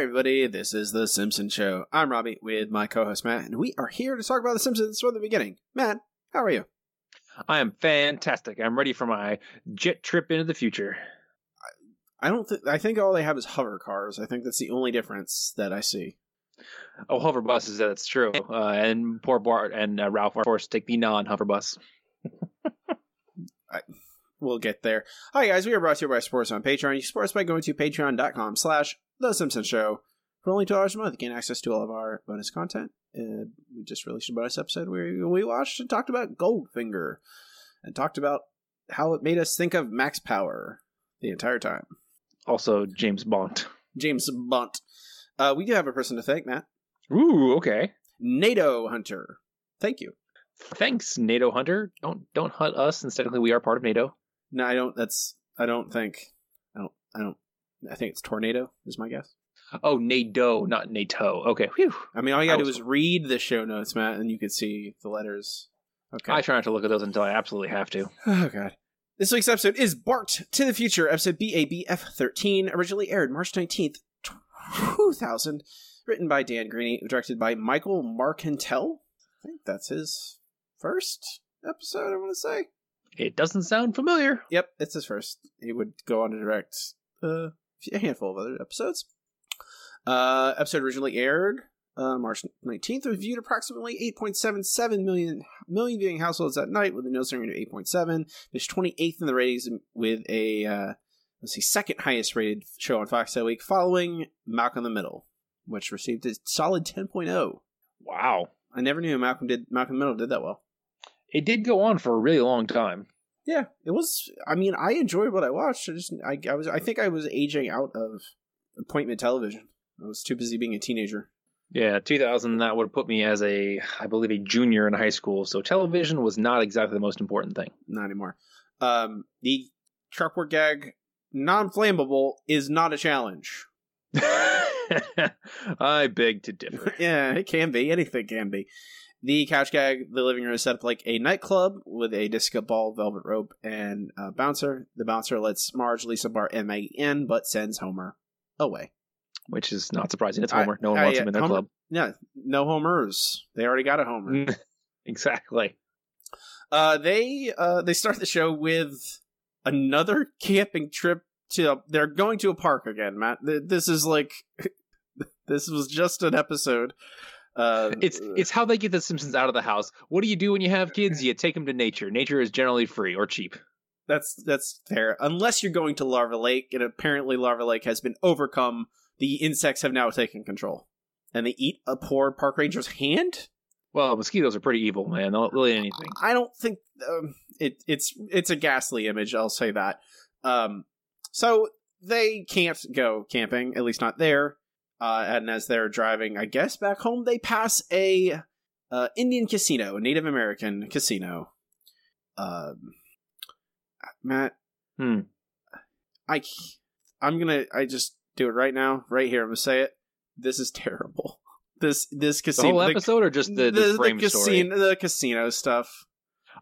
Everybody. This is The Simpsons Show. I'm Robbie with my co host Matt, and we are here to talk about The Simpsons from the beginning. Matt, how are you? I am fantastic. I'm ready for my jet trip into the future. I don't think, I think all they have is hover cars. I think that's the only difference that I see. Oh, hover buses, that's true. Uh, and poor Bart and uh, Ralph are forced to take the non hover bus. We'll get there. Hi, guys. We are brought to you by Sports on Patreon. You support us by going to patreon.com slash The Simpsons Show. For only $2 a month, you gain access to all of our bonus content. Uh, we just released a bonus episode where we watched and talked about Goldfinger and talked about how it made us think of Max Power the entire time. Also, James Bond. James Bond. Uh, we do have a person to thank, Matt. Ooh, okay. NATO Hunter. Thank you. Thanks, NATO Hunter. Don't don't hunt us since technically we are part of NATO. No, I don't. That's. I don't think. I don't. I don't. I think it's tornado. Is my guess. Oh, NATO, not NATO. Okay. Whew. I mean, all you gotta I do was- is read the show notes, Matt, and you could see the letters. Okay. I try not to look at those until I absolutely have to. Oh god. This week's episode is Bart to the Future, episode BABF thirteen, originally aired March nineteenth, two thousand. Written by Dan Greaney, directed by Michael Marcantel. I think that's his first episode. I want to say. It doesn't sound familiar. Yep, it's his first. He would go on to direct uh, a handful of other episodes. Uh, episode originally aired uh, March 19th, reviewed approximately 8.77 million million viewing households that night with a Nielsen rating of 8.7. Finished 28th in the ratings with a uh, let's see second highest rated show on Fox that week, following Malcolm in the Middle, which received a solid 10.0. Wow. I never knew Malcolm did Malcolm in the Middle did that well. It did go on for a really long time. Yeah, it was. I mean, I enjoyed what I watched. I just, I, I was, I think I was aging out of appointment television. I was too busy being a teenager. Yeah, 2000, that would have put me as a, I believe, a junior in high school. So television was not exactly the most important thing. Not anymore. Um, the chalkboard gag, non-flammable, is not a challenge. I beg to differ. yeah, it can be. Anything can be. The couch gag, the living room is set up like a nightclub with a disco ball, velvet rope, and a bouncer. The bouncer lets Marge, Lisa, Bart, and Maggie in, but sends Homer away. Which is not surprising. It's I- Homer. no one I- wants him in their Homer- club. Yeah, no homers. They already got a homer. exactly. Uh, they uh they start the show with another camping trip to. They're going to a park again, Matt. This is like this was just an episode. Uh, It's it's how they get the Simpsons out of the house. What do you do when you have kids? You take them to nature. Nature is generally free or cheap. that's that's fair. Unless you're going to Larva Lake, and apparently Larva Lake has been overcome. The insects have now taken control, and they eat a poor park ranger's hand. Well, mosquitoes are pretty evil, man. They'll really anything. I don't think um, it, it's it's a ghastly image. I'll say that. Um, so they can't go camping, at least not there. Uh, and as they're driving, I guess back home, they pass a uh, Indian casino, a Native American casino. Um, Matt, Hmm. I I'm gonna I just do it right now, right here. I'm gonna say it. This is terrible. This this The casino whole episode or just the, the, frame story? casino the casino stuff.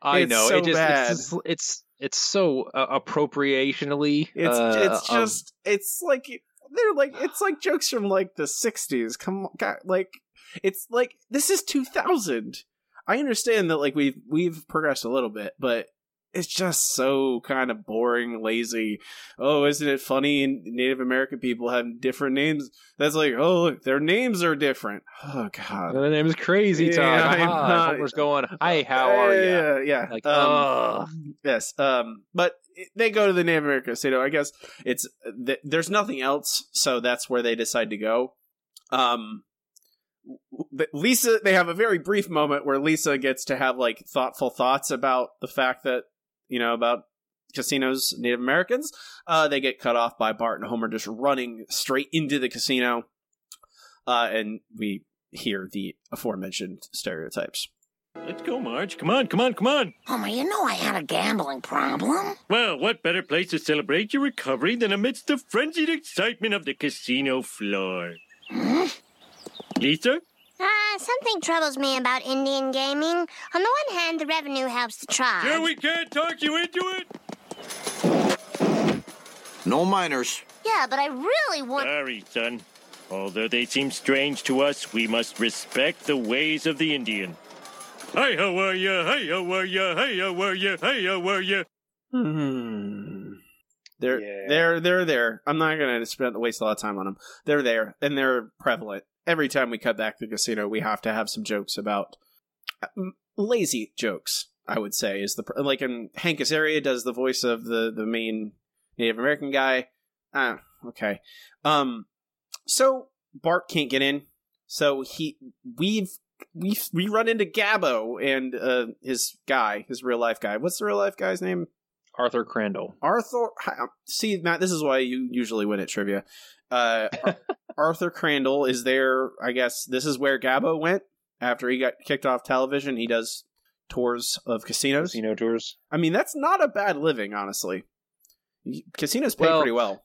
I It's know so it just bad. it's it's it's so uh, appropriationally. It's uh, it's of- just it's like they're like it's like jokes from like the '60s. Come on, God, like it's like this is 2000. I understand that like we've we've progressed a little bit, but it's just so kind of boring, lazy. Oh, isn't it funny? Native American people have different names. That's like, oh, look, their names are different. Oh God. the name is Crazy Yeah, Todd. Aha, not- Homer's going. Hi, how are you? Yeah, yeah. Like, um, yes. Um, but they go to the Native American casino. I guess it's th- there's nothing else, so that's where they decide to go. Um, Lisa, they have a very brief moment where Lisa gets to have like thoughtful thoughts about the fact that you know about casinos, Native Americans. Uh, they get cut off by Bart and Homer just running straight into the casino, uh, and we hear the aforementioned stereotypes. Let's go, Marge. Come on, come on, come on. Homer, you know I had a gambling problem. Well, what better place to celebrate your recovery than amidst the frenzied excitement of the casino floor? Lisa? Uh, something troubles me about Indian gaming. On the one hand, the revenue helps the tribe. Sure, we can't talk you into it? No minors. Yeah, but I really want. Sorry, son. Although they seem strange to us, we must respect the ways of the Indian. Hi, how are ya? Hi, how are ya? Hi, how are ya? Hi, how are ya? Hmm. They're Yeah. they're they're there. I'm not gonna spend waste a lot of time on them. They're there and they're prevalent. Every time we cut back to the casino, we have to have some jokes about um, lazy jokes. I would say is the like in Hank Azaria does the voice of the the main Native American guy. Ah, okay. Um, so Bart can't get in. So he we've we we run into Gabbo and uh his guy, his real life guy. What's the real life guy's name? Arthur Crandall. Arthur. See, Matt, this is why you usually win at trivia. Uh, Arthur Crandall is there. I guess this is where Gabbo went after he got kicked off television. He does tours of casinos. Casino tours. I mean, that's not a bad living, honestly. Casinos pay Well- pretty well.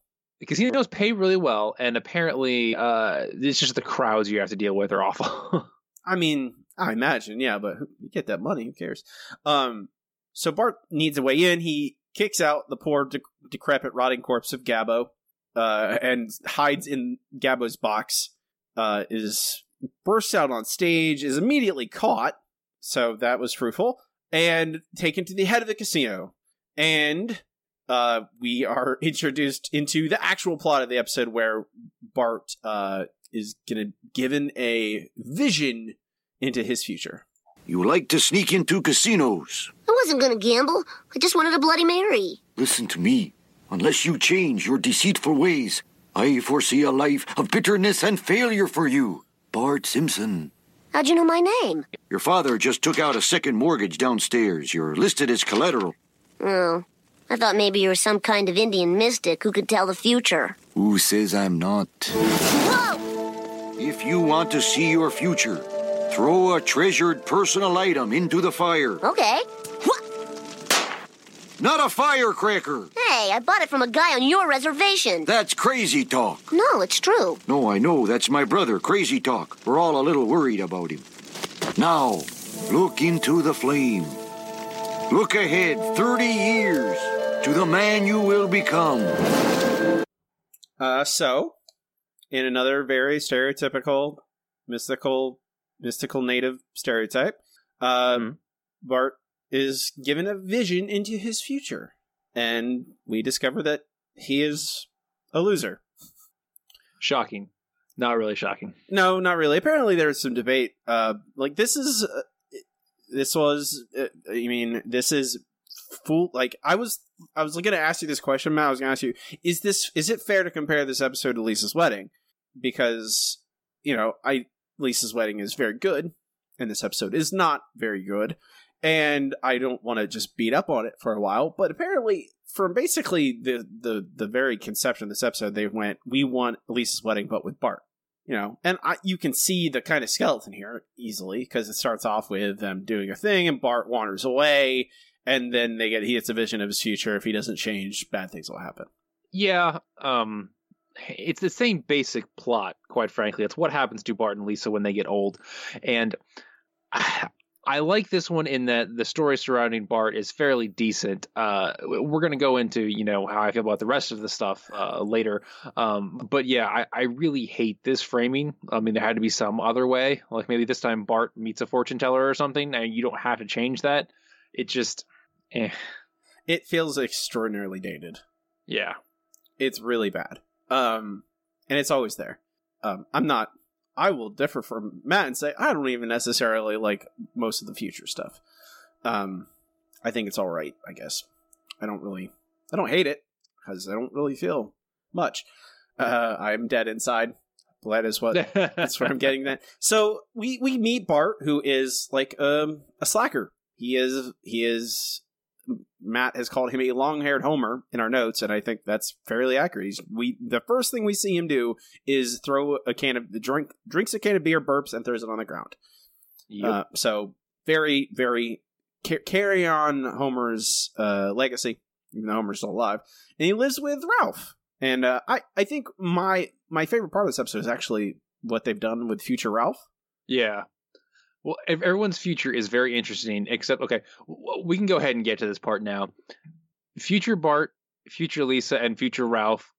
Casinos pay really well, and apparently, uh, it's just the crowds you have to deal with are awful. I mean, I imagine, yeah, but you get that money, who cares? Um, so Bart needs a way in. He kicks out the poor, de- decrepit, rotting corpse of Gabbo, uh, and hides in Gabbo's box. Uh, is bursts out on stage, is immediately caught. So that was fruitful, and taken to the head of the casino. And uh, we are introduced into the actual plot of the episode where Bart is gonna given a vision into his future. You like to sneak into casinos. I wasn't gonna gamble. I just wanted a Bloody Mary. Listen to me. Unless you change your deceitful ways, I foresee a life of bitterness and failure for you. Bart Simpson. How'd you know my name? Your father just took out a second mortgage downstairs. You're listed as collateral. Oh, I thought maybe you were some kind of Indian mystic who could tell the future. Who says I'm not? Whoa! If you want to see your future, throw a treasured personal item into the fire. Okay. Not a firecracker. Hey, I bought it from a guy on your reservation. That's crazy talk. No, it's true. No, I know. That's my brother, Crazy Talk. We're all a little worried about him. Now, look into the flame. Look ahead 30 years to the man you will become. Uh, so, in another very stereotypical, mystical, mystical native stereotype, um, Mhm. Bart is given a vision into his future, and we discover that he is a loser. shocking. Not really shocking. No, not really. Apparently, there's some debate. Uh, like this is, uh, this was. Uh, I mean, this is full. Like I was, I was going to ask you this question, Matt. I was going to ask you: Is this? Is it fair to compare this episode to Lisa's wedding? Because you know, I Lisa's wedding is very good, and this episode is not very good. And I don't want to just beat up on it for a while, but apparently, from basically the the the very conception of this episode, they went, "We want Lisa's wedding, but with Bart." you know, and I, you can see the kind of skeleton here easily because it starts off with them doing a thing, and Bart wanders away, and then they get he gets a vision of his future. If he doesn't change, bad things will happen. Yeah, um, it's the same basic plot. Quite frankly, it's what happens to Bart and Lisa when they get old, and I, I like this one in that the story surrounding Bart is fairly decent. Uh, we're going to go into you know how I feel about the rest of the stuff uh, later, um, but yeah, I, I really hate this framing. I mean, there had to be some other way, like maybe this time Bart meets a fortune teller or something, and you don't have to change that. It just, eh, It feels extraordinarily dated. yeah. It's really bad. Um, and it's always there. Um, I'm not. I will differ from Matt and say I don't even necessarily like most of the future stuff. Um, I think it's all right. I guess I don't really. I don't hate it because I don't really feel much. Uh, I'm dead inside. That is what that's where I'm getting that. So we we meet Bart, who is like um a slacker. He is he is. Matt has called him a long-haired Homer in our notes, and I think that's fairly accurate. He's, we the first thing we see him do is throw a can of the drink, drinks a can of beer, burps, and throws it on the ground. Yep. Uh, so very, very ca- carry on Homer's uh, legacy, even though Homer's still alive, and he lives with Ralph. And uh, I, I think my my favorite part of this episode is actually what they've done with future Ralph. Yeah. Well, everyone's future is very interesting, except, okay, we can go ahead and get to this part now. Future Bart, future Lisa, and future Ralph,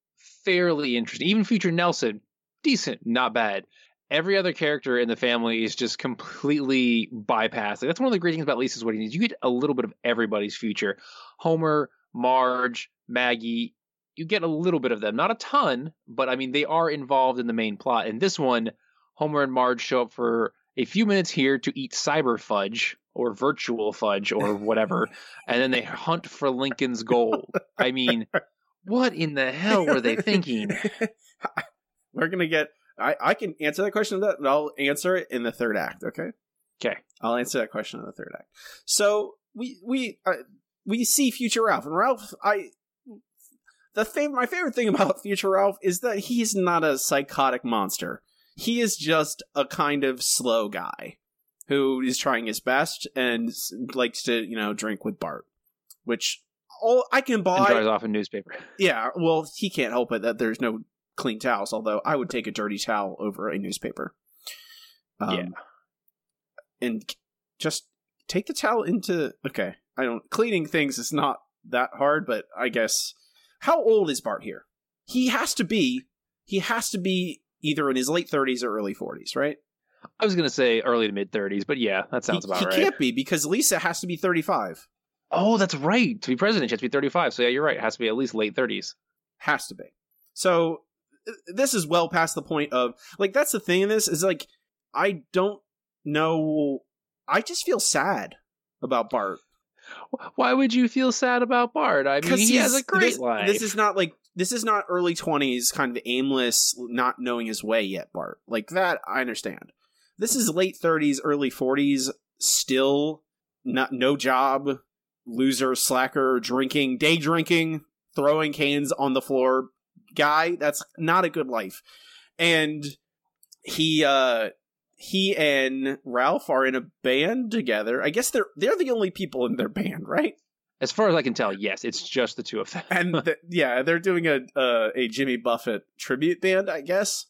fairly interesting. Even future Nelson, decent, not bad. Every other character in the family is just completely bypassed. Like, that's one of the great things about Lisa's Wedding is you get a little bit of everybody's future. Homer, Marge, Maggie, you get a little bit of them, not a ton, but I mean they are involved in the main plot. In this one, Homer and Marge show up for a few minutes here to eat cyber fudge or virtual fudge or whatever, and then they hunt for Lincoln's gold. I mean, what in the hell were they thinking? We're gonna get. I I can answer that question. That but I'll answer it in the third act. Okay. Okay. I'll answer that question in the third act. So we we uh, we see future Ralph, and Ralph. I the fav- my favorite thing about future Ralph is that he's not a psychotic monster. He is just a kind of slow guy who is trying his best and likes to you know drink with Bart, which all I can And buy. dries off a newspaper. Yeah, well, he can't help it that there's no clean towels. Although I would take a dirty towel over a newspaper. Um, Yeah. and just take the towel into. Okay, I don't. Cleaning things is not that hard, but I guess. How old is Bart here? He has to be. He has to be either in his late 30s or early 40s, right? I was gonna say early to mid thirties, but yeah, that sounds he, about he right. can't be because Lisa has to be 35. Oh, that's right. To be president, she has to be thirty-five. So yeah, you're right. It has to be at least late thirties. has to be so uh, this is well past the point of like that's the thing in this is like i don't know i just feel sad about bart Why would you feel sad about Bart? I mean, he has a great this, life. this is not like this is not early 20s kind of aimless not knowing his way yet bart. Like that i understand. This is late 30s early 40s still not no job loser slacker drinking day drinking throwing cans on the floor guy. That's not a good life. And he uh he and ralph are in a band together. I guess they're they're the only people in their band right as far as I can tell, yes, it's just the two of them. and th- yeah, they're doing a uh, a Jimmy Buffett tribute band, I guess,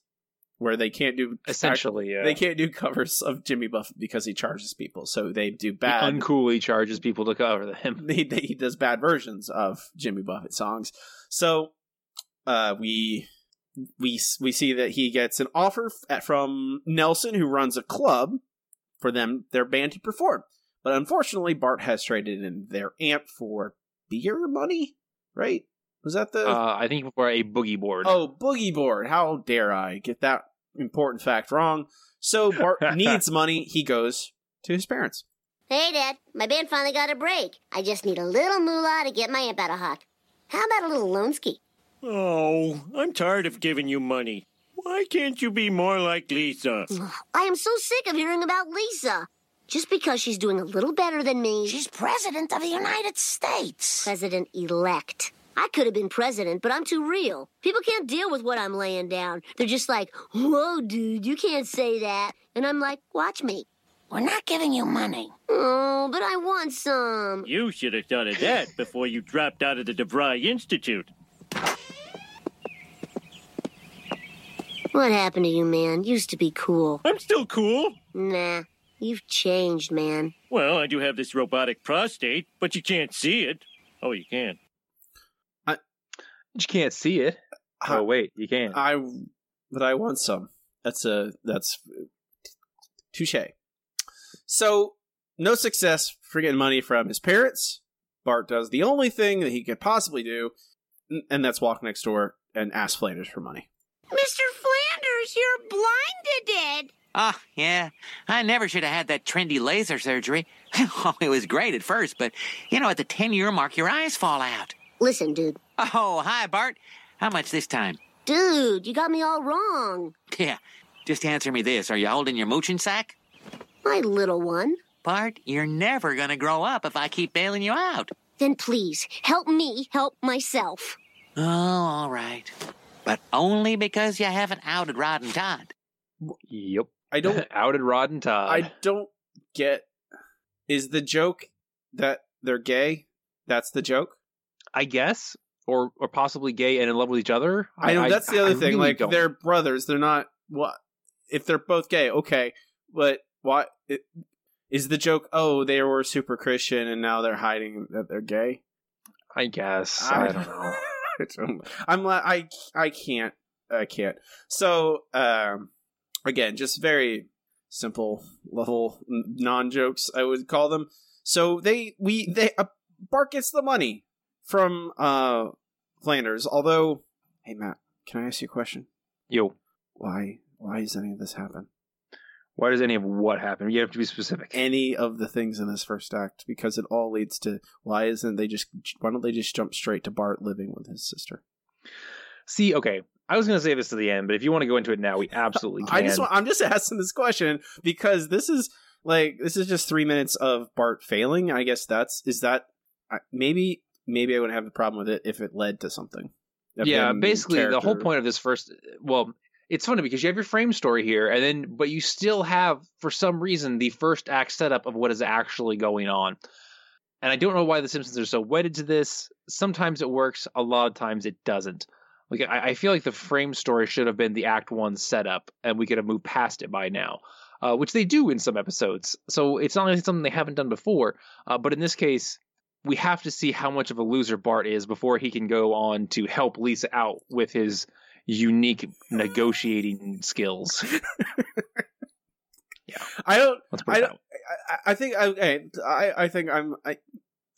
where they can't do Essentially, yeah. they can't do covers of Jimmy Buffett because he charges people, so they do He bad. uncoolly charges people to cover them. he, he does bad versions of Jimmy Buffett songs. So uh, we we we see that he gets an offer from Nelson, who runs a club, for them their band to perform. But unfortunately, Bart has traded in their amp for beer money. Right? Was that the Uh, I think for a boogie board. Oh, boogie board. How dare I get that important fact wrong? So Bart needs money. He goes to his parents. Hey, Dad. My band finally got a break. I just need a little moolah to get my amp out of hock. How about a little loan ski? Oh, I'm tired of giving you money. Why can't you be more like Lisa? I am so sick of hearing about Lisa. Just because she's doing a little better than me. She's president of the United States. president elect. I could have been president, but I'm too real. People can't deal with what I'm laying down. They're just like, whoa, dude, you can't say that. And I'm like, watch me. We're not giving you money. Oh, but I want some. You should have thought of that before you dropped out of the DeVry Institute. What happened to you, man? Used to be cool. I'm still cool. Nah, you've changed, man. Well, I do have this robotic prostate, but you can't see it. Oh, you can. I. You can't see it. Huh. Oh wait, you can. I, but I want some. That's a that's touche. So no success for getting money from his parents. Bart does the only thing that he could possibly do, and that's walk next door and ask Flanders for money. Mr. Flanders, you're blinded. Oh, yeah. I never should have had that trendy laser surgery. oh, it was great at first, but, you know, at the 10 year mark, your eyes fall out. Listen, dude. Oh, hi, Bart. How much this time? Dude, you got me all wrong. Yeah. Just answer me this. Are you holding your mooching sack? My little one. Bart, you're never gonna grow up if I keep bailing you out. Then please, help me help myself. Oh, all right. But only because you haven't outed Rod and Todd. yep. I don't outed Rod and Todd. I don't get. Is the joke that they're gay? That's the joke. I guess, or or possibly gay and in love with each other. I know that's the other I thing. really Like don't. they're brothers. They're not what if they're both gay? Okay, but why it, is the joke? Oh, they were super Christian and now they're hiding that they're gay. I guess. I, don't know. I'm like I I can't I can't. So, um, again, just very simple level non jokes, I would call them. So they we they uh, Bart gets the money from uh Flanders. Although, hey Matt, can I ask you a question? Yo, Why why does any of this happen? why does any of what happen? You have to be specific. Any of the things in this first act because it all leads to why isn't they just why don't they just jump straight to Bart living with his sister? See, okay, I was going to say this to the end, but if you want to go into it now, we absolutely can. I just want, I'm just asking this question because this is like this is just three minutes of Bart failing. I guess that's is that maybe maybe I wouldn't have a problem with it if it led to something. Yeah, basically the whole point of this first well, it's funny because you have your frame story here and then but you still have for some reason the first act setup of what is actually going on. And I don't know why the Simpsons are so wedded to this. Sometimes it works, a lot of times it doesn't. Like I, I feel like the frame story should have been the act one setup and we could have moved past it by now. Uh, which they do in some episodes. So it's not like something they haven't done before. Uh, but in this case, we have to see how much of a loser Bart is before he can go on to help Lisa out with his unique negotiating skills. Yeah, I don't. I don't- I, I think. Okay, I I think I'm. I,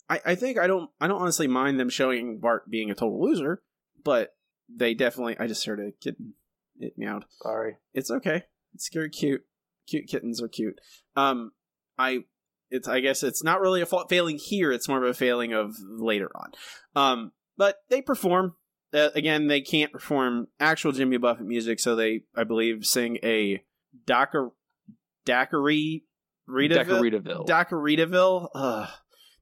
I I think I don't. I don't honestly mind them showing Bart being a total loser, but they definitely. I just heard a kitten. It meowed. Sorry. It's okay. It's very cute. Cute kittens are cute. Um, I. It's. I guess it's not really a fa- failing here. It's more of a failing of later on. Um, but they perform. Uh, again, they can't perform actual Jimmy Buffett music, so they, I believe, sing a Docker, Daiquiri, Rita, Decaritaville. Daiquiritaville. Ugh.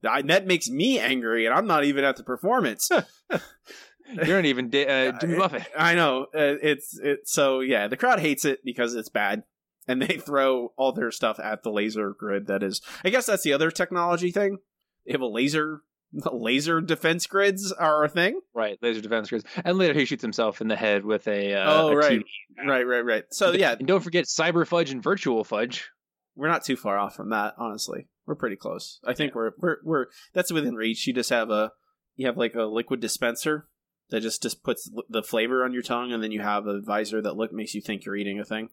That that makes me angry, and I'm not even at the performance. You're not even da- uh, Jimmy Buffett. I know uh, it's it. So yeah, the crowd hates it because it's bad, and they throw all their stuff at the laser grid. That is, I guess that's the other technology thing. They have a laser. Laser defense grids are a thing. Right, laser defense grids. And later he shoots himself in the head with a. Uh, oh a right, TV. right, right, right. So yeah, And don't forget cyber fudge and virtual fudge. we're not too far off from that. Honestly, we're pretty close. I think we're we're we're that's within reach. You just have a you have like a liquid dispenser that just just puts the flavor on your tongue, and then you have a visor that look makes you think you're eating a thing.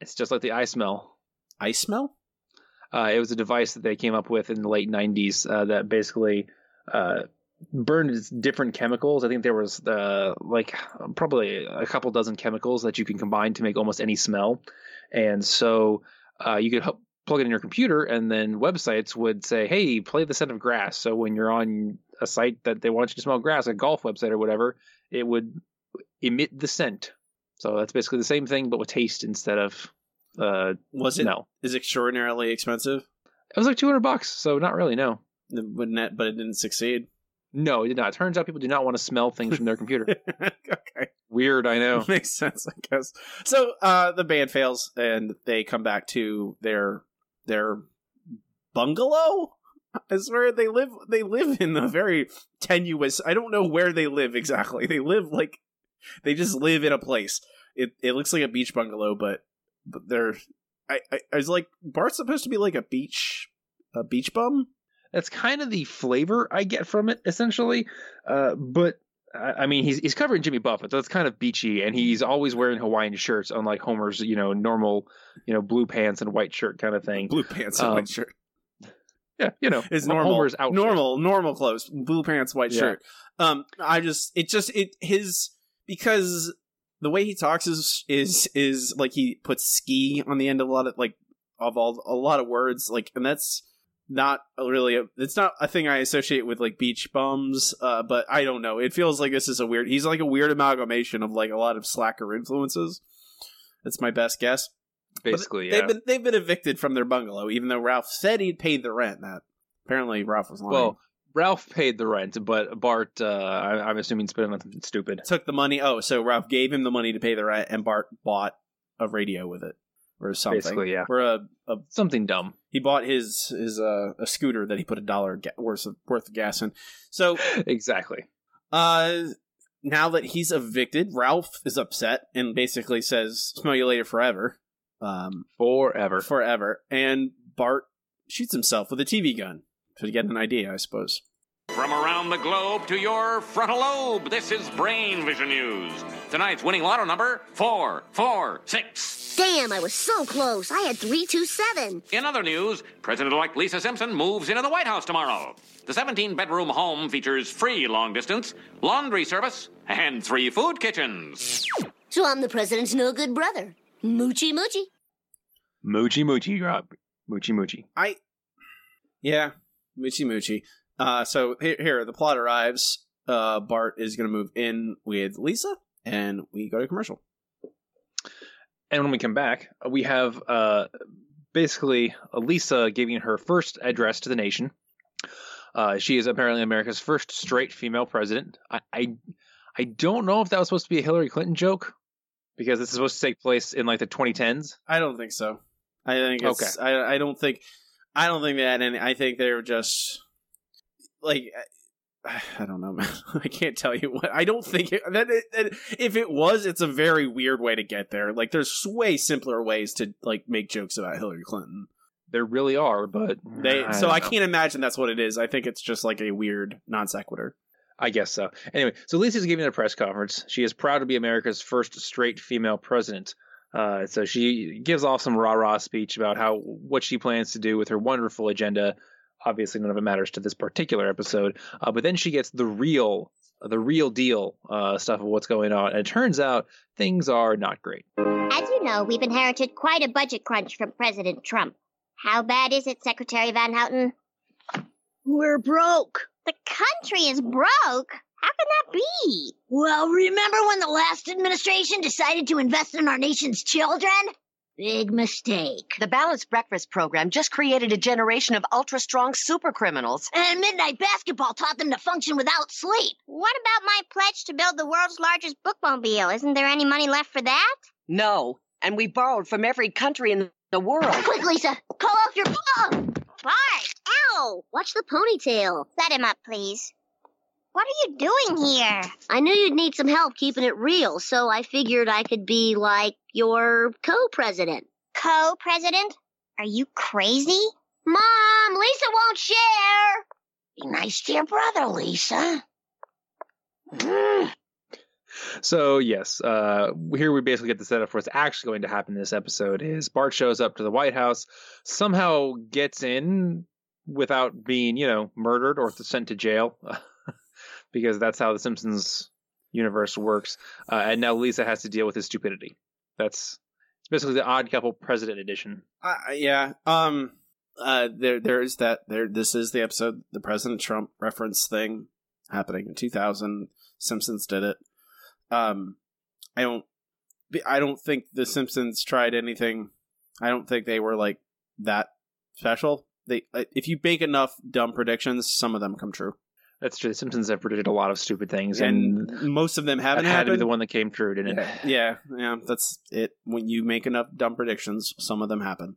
It's just like the iSmell. Ice smell? Uh, it was a device that they came up with in the late 90s uh, that basically uh, burned different chemicals. I think there was uh, like probably a couple dozen chemicals that you can combine to make almost any smell. And so uh, you could plug it in your computer, and then websites would say, hey, play the scent of grass. So when you're on a site that they want you to smell grass, a golf website or whatever, it would emit the scent. So that's basically the same thing, but with taste instead of uh, Was it No, is extraordinarily expensive? It was like 200 bucks, so not really, no. Wouldn't that, but it didn't succeed. No, it did not. Turns out people do not want to smell things from their computer. okay. Weird, I know. Makes sense, I guess. So uh the band fails and they come back to their their bungalow is where they live they live in a very tenuous I don't know where they live exactly. They live like they just live in a place. It it looks like a beach bungalow, but but they're I, I, I was like Bart's supposed to be like a beach a beach bum? That's kind of the flavor I get from it, essentially. Uh, but I I mean, he's he's covering Jimmy Buffett, so it's kind of beachy, and he's always wearing Hawaiian shirts, unlike Homer's, you know, normal, you know, blue pants and white shirt kind of thing. Blue pants and Um, white shirt. Yeah, you know, is normal. Homer's outfit. Normal, normal clothes, blue pants, white Yeah. shirt. Um, I just, it just, it his because the way he talks is is is like he puts ski on the end of a lot of like of all a lot of words like, and that's not a really a, it's not a thing I associate with like beach bums. Uh, but I don't know. It feels like this is a weird. He's like a weird amalgamation of like a lot of slacker influences. That's my best guess. Basically. they've Yeah. been they've been evicted from their bungalow, even though Ralph said he'd paid the rent. That apparently Ralph was lying. well, Ralph paid the rent, but Bart, uh, I, I'm assuming, spent on something stupid. took the money. Oh, so Ralph gave him the money to pay the rent, and Bart bought a radio with it or something. Basically, yeah. Or a, a Something dumb. he bought his his uh, a scooter that he put a dollar ga- worth of, worth of gas in. So exactly. uh, now that he's evicted, Ralph is upset and basically says, "Smell you later, forever." Um, Forever. forever. And Bart shoots himself with a TV gun to get an idea, I suppose. from around the globe to your frontal lobe. This is Brain Vision News. Tonight's winning lotto number 446. Damn, I was so close. I had 327. In other news, President elect Lisa Simpson moves into the White House tomorrow. The 17 bedroom home features free long distance, laundry service, and three food kitchens. So I'm the president's no good brother. Moochie moochie. Moochie moochie, Rob. Moochie moochie. I, yeah, Moochie Moochie. Uh, so here, here the plot arrives. Uh, Bart is going to move in with Lisa, and we go to commercial. And when we come back, we have uh, basically Lisa giving her first address to the nation. Uh, she is apparently America's first straight female president. I, I, I don't know if that was supposed to be a Hillary Clinton joke because this is supposed to take place in like the 2010s. I don't think so. I think it's, okay. I, I don't think, I don't think that, and I think they're just like I don't know, man. I can't tell you what. I don't think it, that, it, that, if it was, it's a very weird way to get there. Like, there's way simpler ways to like make jokes about Hillary Clinton. There really are, but they. I so I can't imagine that's what it is. I think it's just like a weird non sequitur. I guess so. Anyway, so Lisa's giving a press conference. She is proud to be America's first straight female president. Uh, so she gives off some rah rah speech about how what she plans to do with her wonderful agenda obviously none of it matters to this particular episode. Uh, but then she gets the real, the real deal uh, stuff of what's going on, and it turns out things are not great. As you know, we've inherited quite a budget crunch from President Trump. How bad is it, Secretary Van Houten? We're broke. The country is broke. How can that be? Well, remember when the last administration decided to invest in our nation's children? Big mistake. The Balanced Breakfast program just created a generation of ultra strong super criminals. And midnight basketball taught them to function without sleep. What about my pledge to build the world's largest bookmobile? Isn't there any money left for that? No. And we borrowed from every country in the world. Quick, Lisa! Call off your phone! Bart! Ow! Watch the ponytail. Set him up, please. What are you doing here? I knew you'd need some help keeping it real, so I figured I could be like your co-president. Co-president? Are you crazy? Mom, Lisa won't share. Be nice to your brother, Lisa. Mm. So yes, uh, here we basically get the setup for what's actually going to happen in this episode. Is Bart shows up to the White House, somehow gets in without being, you know, murdered or sent to jail. because that's how the Simpsons universe works. Uh, and now Lisa has to deal with his stupidity. That's it's basically the Odd Couple President Edition. Uh, yeah. Um. Uh. There. There is that. There. This is the episode. The President Trump reference thing happening in 2000. Simpsons did it. Um. I don't. I don't think the Simpsons tried anything. I don't think they were like that special. They. Uh, if you make enough dumb predictions, some of them come true. That's true. The Simpsons have predicted a lot of stupid things, and, and most of them haven't. That had happened. to be the one that came true, didn't it? Yeah, yeah, that's it. When you make enough dumb predictions, some of them happen.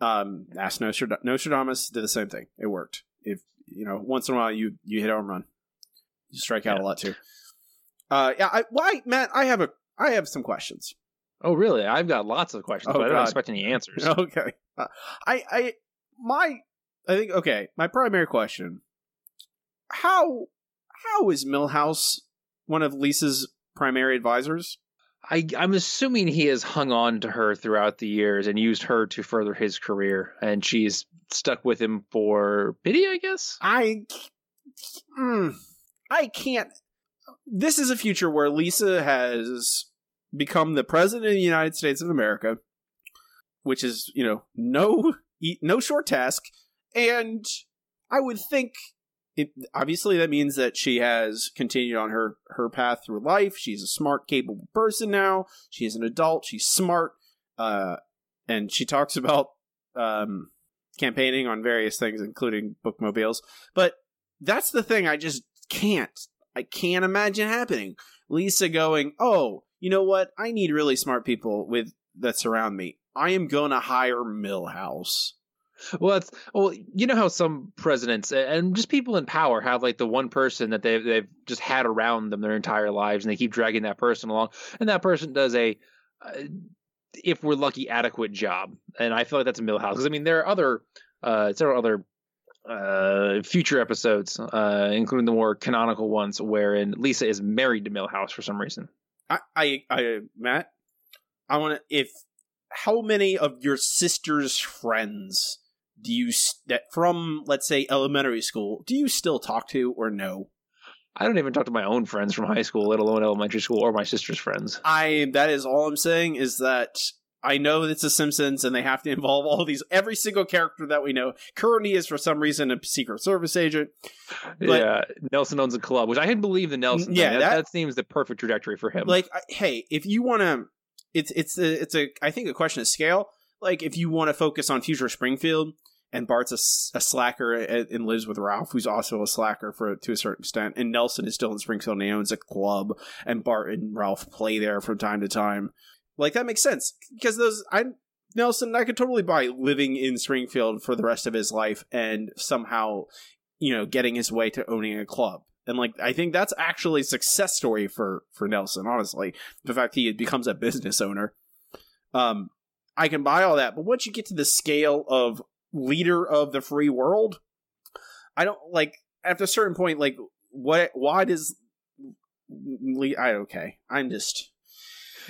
Um, Ask Nostradam- Nostradamus did the same thing. It worked. If you know, once in a while, you you hit home run, you strike out yeah. a lot too. Uh, yeah. I, why, Matt? I have a I have some questions. Oh, really? I've got lots of questions, oh, but I don't expect any answers. Okay. Uh, I I my I think okay. My primary question how how is Milhouse one of Lisa's primary advisors? I, I'm assuming he has hung on to her throughout the years and used her to further his career, and she's stuck with him for pity, I guess. I, mm, I can't. This is a future where Lisa has become the president of the United States of America, which is you know no no short task, and I would think it, obviously that means that she has continued on her her path through life. She's a smart, capable person now. She is an adult. She's smart, uh, and she talks about um, campaigning on various things, including bookmobiles. But that's the thing. I just can't. I can't imagine happening. Lisa going, "Oh, you know what? I need really smart people with that surround me. I am going to hire Milhouse." Well, that's well, you know how some presidents and just people in power have like the one person that they've they've just had around them their entire lives, and they keep dragging that person along, and that person does a, uh, if we're lucky, adequate job. And I feel like that's a Milhouse because I mean there are other uh, several other uh, future episodes, uh, including the more canonical ones, wherein Lisa is married to Milhouse for some reason. I, I, I Matt, I want to. If how many of your sister's friends do you that from let's say elementary school do you still talk to or no? I don't even talk to my own friends from high school, let alone elementary school, or my sister's friends. I that is all I'm saying is that I know it's The Simpsons and they have to involve all these every single character that we know. Courtney is for some reason a Secret Service agent. But- yeah, Nelson owns a club, which I can believe the Nelson. Yeah, that, that- that seems the perfect trajectory for him. Like, I- hey, if you want to, it's it's a it's a I think a question of scale. Like, if you want to focus on future Springfield and Bart's a slacker and, and lives with Ralph, who's also a slacker for to a certain extent, and Nelson is still in Springfield and he owns a club, and Bart and Ralph play there from time to time. Like that makes sense because those I Nelson I could totally buy living in Springfield for the rest of his life and somehow you know getting his way to owning a club. And like I think that's actually a success story for for Nelson, honestly. The fact he becomes a business owner. Um I can buy all that, but once you get to the scale of leader of the free world, I don't like at a certain point like what why does I okay. I'm just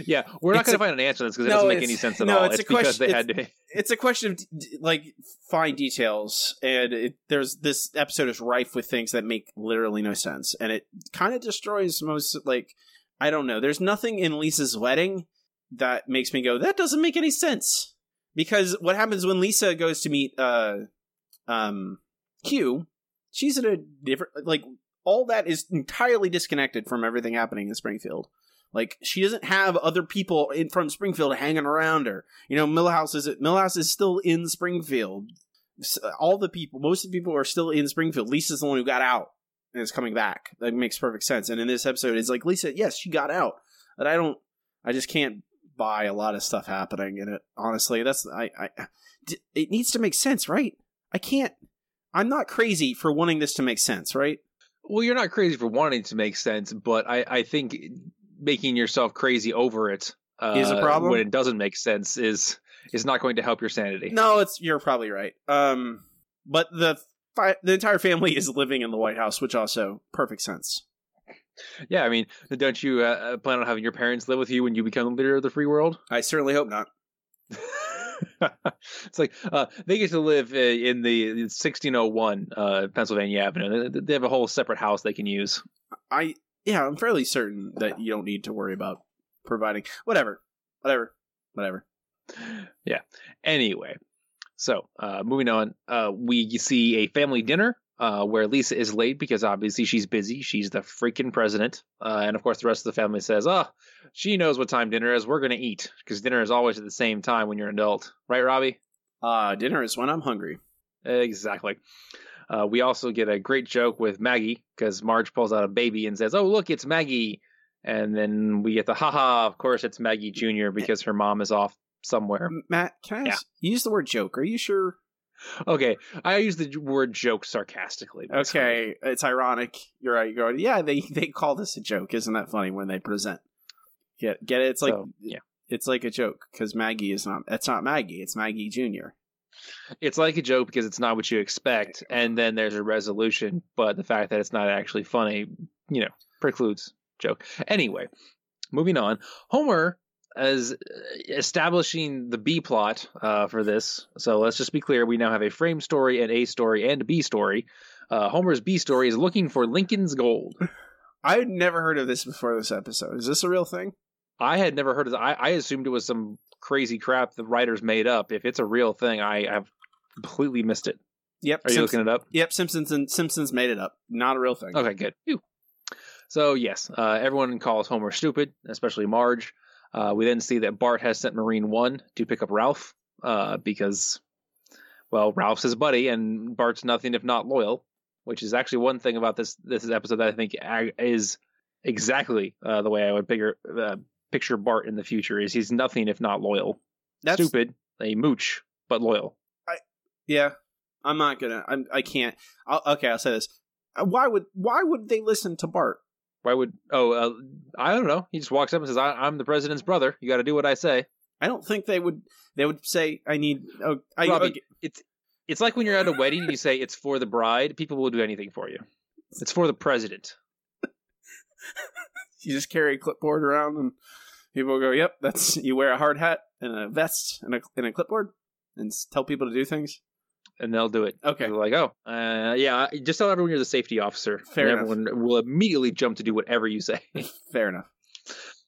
yeah, we're not going to find an answer to this because it No, doesn't make any sense at no, all. it's It's, a because question- they had to. it's a question of like fine details and it, there's this episode is rife with things that make literally no sense and it kind of destroys most like i don't know there's nothing in lisa's wedding that makes me go that doesn't make any sense because what happens when lisa goes to meet uh um Hugh she's in a different like all that is entirely disconnected from everything happening in springfield like she doesn't have other people in from Springfield hanging around her. You know, Milhouse is Milhouse is still in Springfield. All the people, most of the people are still in Springfield. Lisa's the one who got out and is coming back. That makes perfect sense. And in this episode, it's like Lisa, yes, she got out, but I don't. I just can't buy a lot of stuff happening in it. Honestly, that's I. it needs to make sense, right? I can't. I'm not crazy for wanting this to make sense, right? Well, you're not crazy for wanting to make sense, but I, I think making yourself crazy over it uh, Is a problem? when it doesn't make sense is is not going to help your sanity. No, it's you're probably right. Um, but the fi- the entire family is living in the White House, which also perfect sense. Yeah, I mean, don't you uh, plan on having your parents live with you when you become the leader of the free world? I certainly hope not. it's like uh, they get to live uh, in the 1601 uh, Pennsylvania Avenue. They- They have a whole separate house they can use. I yeah, I'm fairly certain that you don't need to worry about providing whatever, whatever, whatever. Yeah. Anyway, so uh, moving on, uh, we see a family dinner uh, where Lisa is late because obviously she's busy. She's the freaking president, uh, and of course the rest of the family says, "Oh, she knows what time dinner is. We're going to eat because dinner is always at the same time when you're an adult, right, Robbie?" Uh, dinner is when I'm hungry. Exactly. Uh, we also get a great joke with Maggie because Marge pulls out a baby and says, "Oh, look, it's Maggie," and then we get the haha. Of course, it's Maggie Junior because her mom is off somewhere. Matt, can I Yeah. ask, use the word joke? Are you sure? Okay, I use the word joke sarcastically. basically. Okay, it's ironic. You're right. You're right. Yeah, they they call this a joke. Isn't that funny when they present? Get get it? It's like So, yeah. it's like a joke because Maggie is not. It's not Maggie. It's Maggie Junior. It's like a joke because it's not what you expect, and then there's a resolution. But the fact that it's not actually funny, you know, precludes joke. Anyway, moving on. Homer is establishing the B plot uh, for this. So let's just be clear: we now have a frame story, an A story, and a B story. Uh, Homer's B story is looking for Lincoln's gold. I had never heard of this before this episode. Is this a real thing? I had never heard of. I, I assumed it was some crazy crap the writers made up. If it's a real thing, I have completely missed it. Yep. Are you looking it up? Yep. Simpsons and Simpsons made it up. Not a real thing. Okay, good. Phew. So yes, uh, everyone calls Homer stupid, especially Marge. Uh, we then see that Bart has sent Marine One to pick up Ralph uh, because, well, Ralph's his buddy, and Bart's nothing if not loyal. Which is actually one thing about this this episode that I think ag- is exactly uh, the way I would figure uh, picture Bart in the future. Is he's nothing if not loyal. That's Stupid, a mooch, but loyal. I Yeah. I'm not gonna. I'm. I can't. I'll, okay, I'll say this. Uh, Why would Why would they listen to Bart? Why would? Oh, uh, I don't know. He just walks up and says, I, "I'm the president's brother. You got to do what I say." I don't think they would. They would say, "I need." Oh, I, Robbie, okay, it's It's like when you're at a wedding and you say it's for the bride. People will do anything for you. It's for the president. You just carry a clipboard around, and people go, "Yep, that's." You wear a hard hat and a vest and a and a clipboard, and tell people to do things. and they'll do it. Okay. They're like, oh, uh, yeah, just tell everyone you're the safety officer. Fair and enough. everyone will immediately jump to do whatever you say. Fair enough.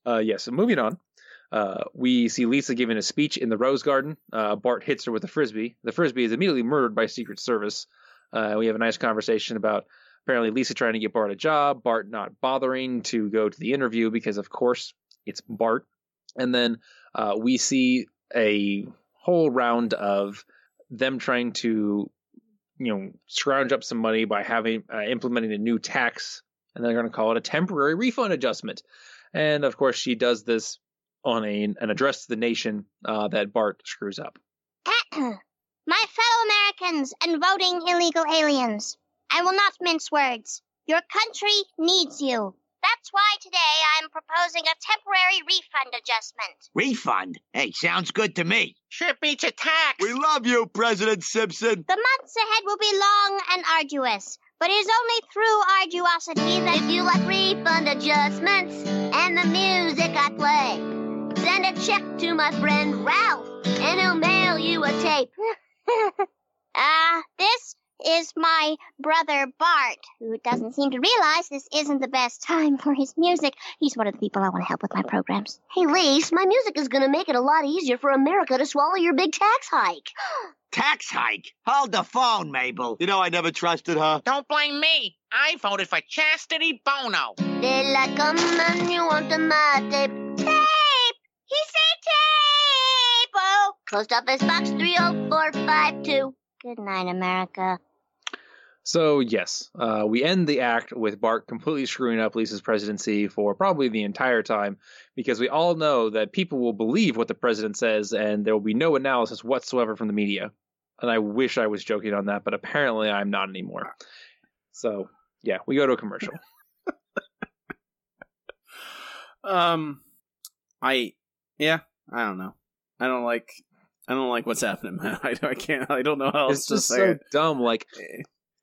Uh, yes, so moving on. Uh, we see Lisa giving a speech in the Rose Garden. Uh, Bart hits her with a frisbee. The frisbee is immediately murdered by Secret Service. Uh, we have a nice conversation about apparently Lisa trying to get Bart a job, Bart not bothering to go to the interview because, of course, it's Bart. And then uh, we see a whole round of them trying to, you know, scrounge up some money by having uh, implementing a new tax, and they're going to call it a temporary refund adjustment. And of course, she does this on a, an address to the nation uh, that Bart screws up. My fellow Americans and voting illegal aliens, I will not mince words. Your country needs you. That's why today I'm proposing a temporary refund adjustment. Refund? Hey, sounds good to me. Sure beats a tax. We love you, President Simpson. The months ahead will be long and arduous, but it is only through arduosity that If you like refund adjustments and the music I play, send a check to my friend Ralph, and he'll mail you a tape. Ah, this is my brother Bart, who doesn't seem to realize this isn't the best time for his music. He's one of the people I want to help with my programs. Hey, Lise, my music is gonna make it a lot easier for America to swallow your big tax hike. Tax hike? Hold the phone, Mabel. You know I never trusted her. Don't blame me. I voted for Chastity Bono. Daylight come and you want the my tape. Tape! He said tape! Oh, Post office box 30452. good night, America. So yes, uh, we end the act with Bart completely screwing up Lisa's presidency for probably the entire time, because we all know that people will believe what the president says, and there will be no analysis whatsoever from the media. And I wish I was joking on that, but apparently I'm not anymore. So yeah, we go to a commercial. Um, I yeah, I don't know. I don't like. I don't like what's happening, man. I, I can't. I don't know how else it's to just say so it. dumb. Like,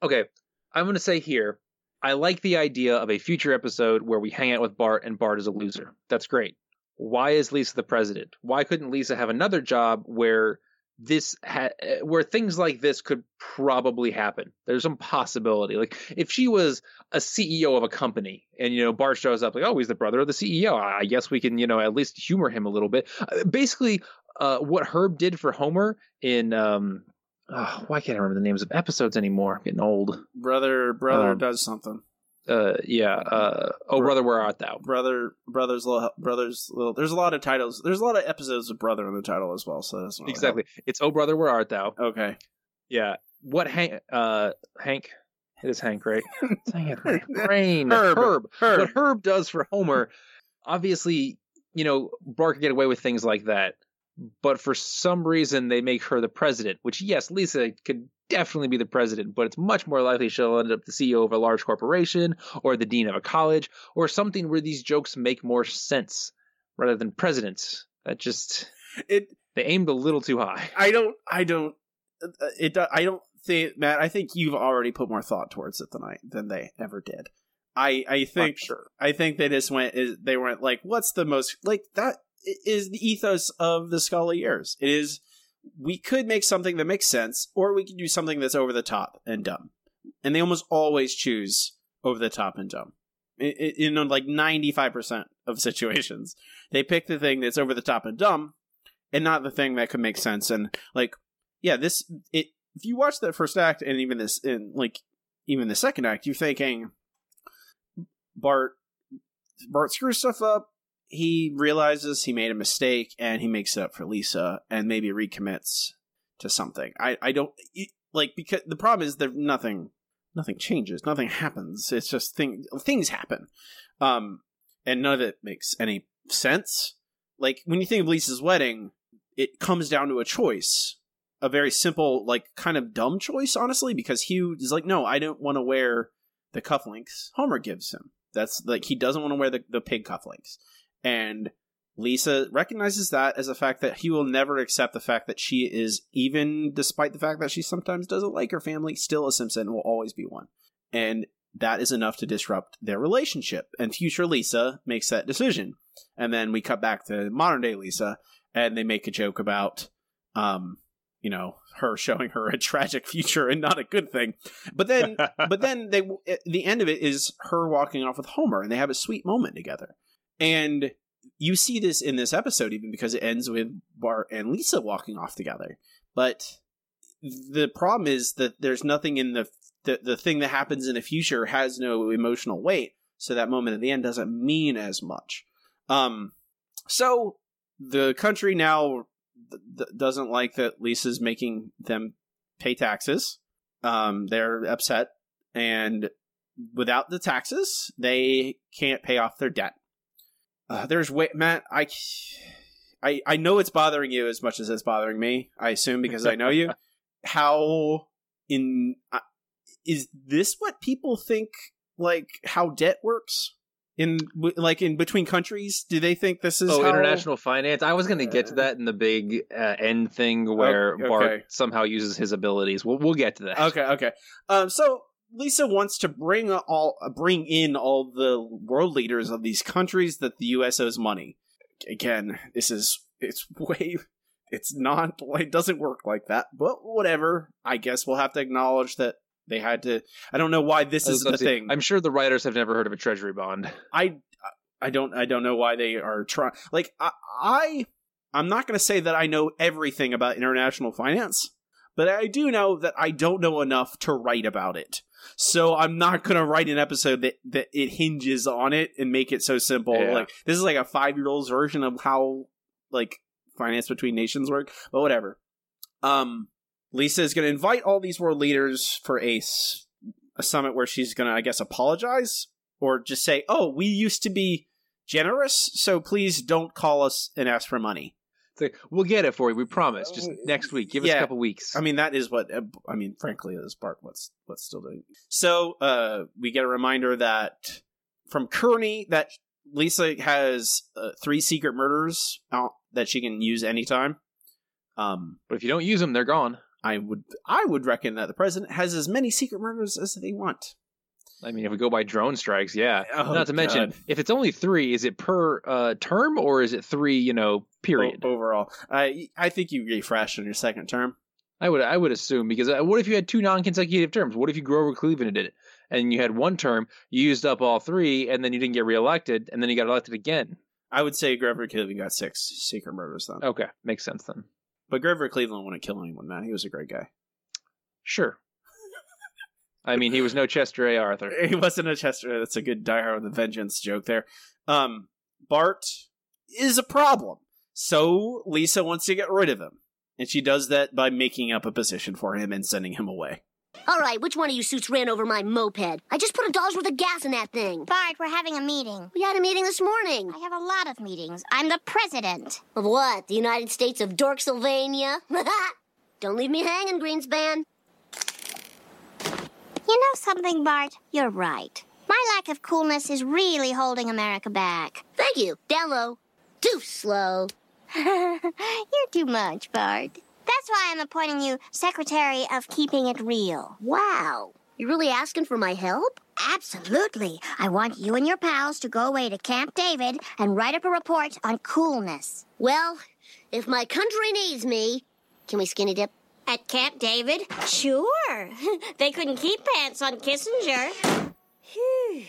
okay, I'm gonna say here, I like the idea of a future episode where we hang out with Bart and Bart is a loser. That's great. Why is Lisa the president? Why couldn't Lisa have another job where this ha- uh, where things like this could probably happen? There's some possibility. Like if she was a CEO of a company and you know Bart shows up like, oh, he's the brother of the CEO. I guess we can you know at least humor him a little bit. Uh, Basically, uh, what Herb did for Homer in um, oh, why can't I remember the names of episodes anymore? I'm getting old. Brother, brother Um, does something. Uh, yeah. Uh, oh, brother, where art thou? Brother, brother's little, brother's little. There's a lot of titles. There's a lot of episodes with brother in the title as well. So that's Exactly. It's oh, brother, where art thou? Okay. Yeah. What Hank? Uh, Hank. It is Hank, right? Dang it, my brain. Herb. Herb. Herb. What Herb does for Homer, obviously, you know, Bart could get away with things like that. But for some reason, they make her the president. Which, yes, Lisa could definitely be the president, but it's much more likely she'll end up the CEO of a large corporation, or the dean of a college, or something where these jokes make more sense rather than presidents. That just It. they aimed a little too high. I don't. I don't. uh, It. I don't think Matt. I think you've already put more thought towards it than I than they ever did. I. I think. sure. I think they just went. is- They went like, what's the most like that is the ethos of the Scully years. It is. We could make something that makes sense, or we could do something that's over the top and dumb. And they almost always choose over the top and dumb. In like ninety five percent of situations, they pick the thing that's over the top and dumb, and not the thing that could make sense. And like, yeah, this it. If you watch that first act and even this, in like even the second act, you're thinking Bart Bart screws stuff up. He realizes he made a mistake and he makes it up for Lisa and maybe recommits to something. I I don't like because the problem is that nothing nothing changes, nothing happens. It's just thing things happen, um, and none of it makes any sense. Like when you think of Lisa's wedding, it comes down to a choice, a very simple, like kind of dumb choice, honestly, because Hugh is like, no, I don't want to wear the cufflinks Homer gives him. That's like he doesn't want to wear the, the pig cufflinks. And Lisa recognizes that as a fact that he will never accept the fact that she is, even despite the fact that she sometimes doesn't like her family, still a Simpson and will always be one. And that is enough to disrupt their relationship. And future Lisa makes that decision. And then we cut back to modern day Lisa, and they make a joke about, um, you know, her showing her a tragic future and not a good thing. But then, but then they, the end of it is her walking off with Homer, and they have a sweet moment together. And you see this in this episode, even because it ends with Bart and Lisa walking off together. But the problem is that there's nothing in the the, the thing that happens in the future has no emotional weight, so that moment at the end doesn't mean as much. Um, so the country now th- th- doesn't like that Lisa's making them pay taxes. Um, they're upset, and without the taxes, they can't pay off their debt. Uh, there's way, Matt. I, I, I know it's bothering you as much as it's bothering me. I assume because I know you. How in uh, is this what people think? Like how debt works in like in between countries? Do they think this is oh how... international finance? I was going to get to that in the big uh, end thing where okay. Bart somehow uses his abilities. We'll we'll get to that. Okay, okay. Um, so Lisa wants to bring all uh, bring in all the world leaders of these countries that the U.S. owes money. Again, this is it's way it's not it doesn't work like that. But whatever. I guess we'll have to acknowledge that they had to. I don't know why this is the thing. I'm sure the writers have never heard of a treasury bond. I I don't I don't know why they are trying. Like I, I I'm not going to say that I know everything about international finance, but I do know that I don't know enough to write about it. So I'm not going to write an episode that that it hinges on it and make it so simple. Yeah. Like this is like a five year old's version of how like finance between nations work. But whatever. Um, Lisa is going to invite all these world leaders for Ace, a summit where she's going to, I guess, apologize or just say, "Oh, we used to be generous, so please don't call us and ask for money." It's like, we'll get it for you. We promise. Just next week. Give us Yeah. a couple weeks. I mean, that is what uh, I mean. Frankly, is part what's what's still doing. So, uh, we get a reminder that from Kearney that Lisa has uh, three secret murders out that she can use anytime. Um, but if you don't use them, they're gone. I would I would reckon that the president has as many secret murders as they want. I mean, if we go by drone strikes, yeah. Oh, Not to mention, God. if it's only three, is it per uh, term or is it three? You know, period. O- overall, I I think you refreshed on your second term. I would I would assume because uh, what if you had two non-consecutive terms? What if you Grover Cleveland did it and you had one term, you used up all three, and then you didn't get reelected, and then you got elected again? I would say Grover Cleveland got six secret murders then. Okay, makes sense then. But Grover Cleveland wouldn't kill anyone, man. He was a great guy. Sure. I mean, he was no Chester A. Arthur. He wasn't a Chester. That's a good Die Hard with a Vengeance joke there. Um, Bart is a problem. So Lisa wants to get rid of him. And she does that by making up a position for him and sending him away. All right, which one of you suits ran over my moped? I just put a dollar's worth of gas in that thing. Bart, we're having a meeting. We had a meeting this morning. I have a lot of meetings. I'm the president. Of what? The United States of Dorksylvania? Don't leave me hanging, Greenspan. You know something, Bart? You're right. My lack of coolness is really holding America back. Thank you. Down low. Too slow. You're too much, Bart. That's why I'm appointing you Secretary of Keeping It Real. Wow. You're really asking for my help? Absolutely. I want you and your pals to go away to Camp David and write up a report on coolness. Well, if my country needs me, can we skinny dip? At Camp David? Sure. they couldn't keep pants on Kissinger. Phew.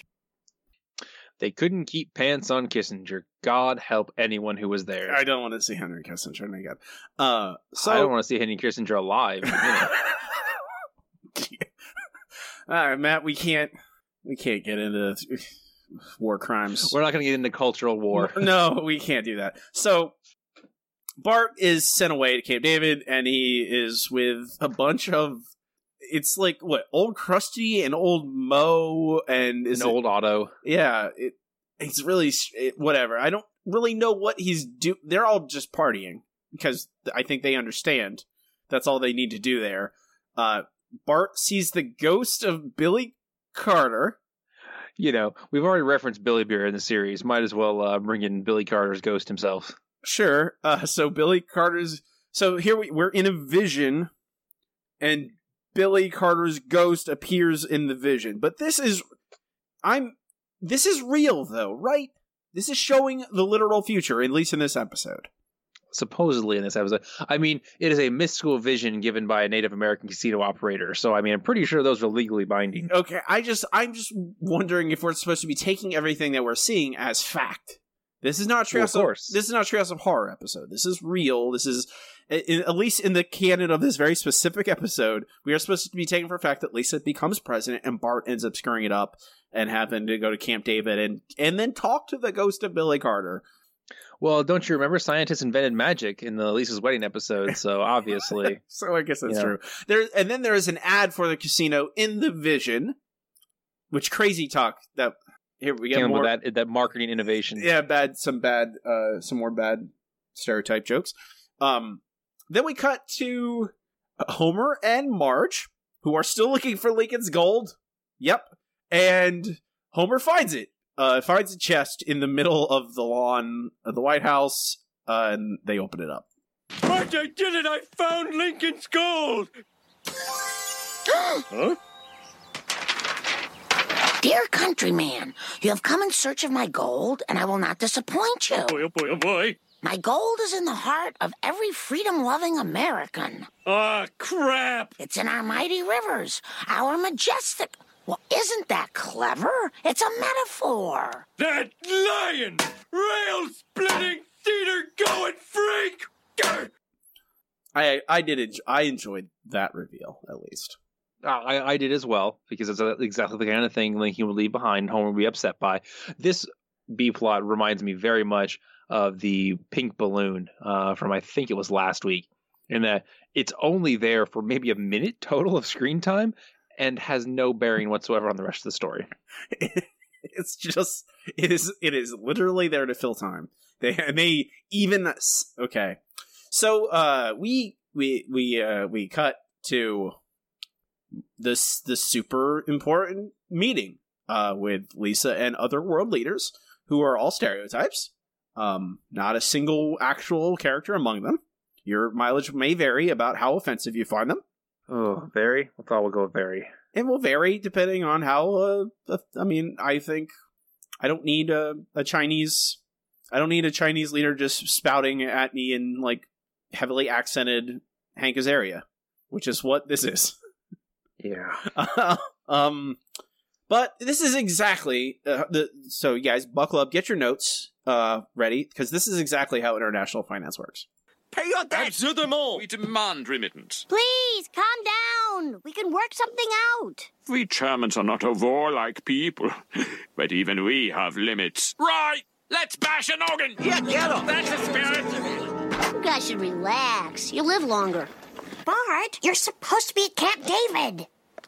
They couldn't keep pants on Kissinger. God help anyone who was there. I don't want to see Henry Kissinger again. Uh, so I don't want to see Henry Kissinger alive. you know. All right, Matt, we can't we can't get into war crimes. We're not going to get into cultural war. No, we can't do that. So Bart is sent away to Camp David, and he is with a bunch of. It's like what old Krusty and old Moe and is An it- old Otto. Yeah, it, it's really it, whatever. I don't really know what he's do. They're all just partying because I think they understand that's all they need to do there. Uh, Bart sees the ghost of Billy Carter. you know, we've already referenced Billy Beer in the series. Might as well uh, bring in Billy Carter's ghost himself. Sure. Uh, so Billy Carter's. So here we, we're in a vision, and Billy Carter's ghost appears in the vision. But this is, I'm, this is real though, right? This is showing the literal future, at least in this episode. Supposedly in this episode, I mean, it is a mystical vision given by a Native American casino operator. So, I mean, I'm pretty sure those are legally binding. Okay, I just, I'm just wondering if we're supposed to be taking everything that we're seeing as fact. This is not Well, of of, course. this is not Treehouse of Horror episode. This is real. This is, at least in the canon of this very specific episode, we are supposed to be taken for a fact that Lisa becomes president and Bart ends up screwing it up and having to go to Camp David and and then talk to the ghost of Billy Carter. Well, don't you remember scientists invented magic in the Lisa's wedding episode? So obviously, So I guess that's Yeah. true. There and then there is an ad for the casino in the vision, which crazy talk that here we get more that that marketing innovation. yeah bad some bad uh some more bad stereotype jokes. Um, then we cut to Homer and Marge, who are still looking for Lincoln's gold. Yep, and Homer finds it. Uh, finds a chest in the middle of the lawn of the White House, uh, and they open it up. Marge, I did it! I found Lincoln's gold! huh? Dear countryman, you have come in search of my gold, and I will not disappoint you. Boy, oh boy, oh boy. My gold is in the heart of every freedom loving American. Ah, crap! It's in our mighty rivers, our majestic. Well, isn't that clever? It's a metaphor. That lion! Rail splitting, theater going freak! Grr! I I did enjoy, I enjoyed that reveal at least. Uh, I, I did as well because it's uh, exactly the kind of thing Lincoln would leave behind. Homer would be upset by. This B plot reminds me very much of the pink balloon uh, from I think it was last week, in that it's only there for maybe a minute total of screen time and has no bearing whatsoever on the rest of the story. it's just it is it is literally there to fill time. They and they even okay. So uh we we we uh we cut to this the super important meeting uh with Lisa and other world leaders who are all stereotypes. Um not a single actual character among them. Your mileage may vary about how offensive you find them. Oh, very? I thought we'll go with very. It will vary depending on how. Uh, uh, I mean, I think I don't need a, a Chinese. I don't need a Chinese leader just spouting at me in like heavily accented Hank Azaria, which is what this is. Yeah. um, but this is exactly uh, the. So, you guys, buckle up, get your notes uh ready, because this is exactly how international finance works. Pay your debt. Answer them all! We demand remittance. Please, calm down. We can work something out. We Germans are not a warlike people, but even we have limits. Right! Let's bash an organ! Yeah, get him. That's the spirit! You guys should relax. You live longer. Bart, you're supposed to be at Camp David.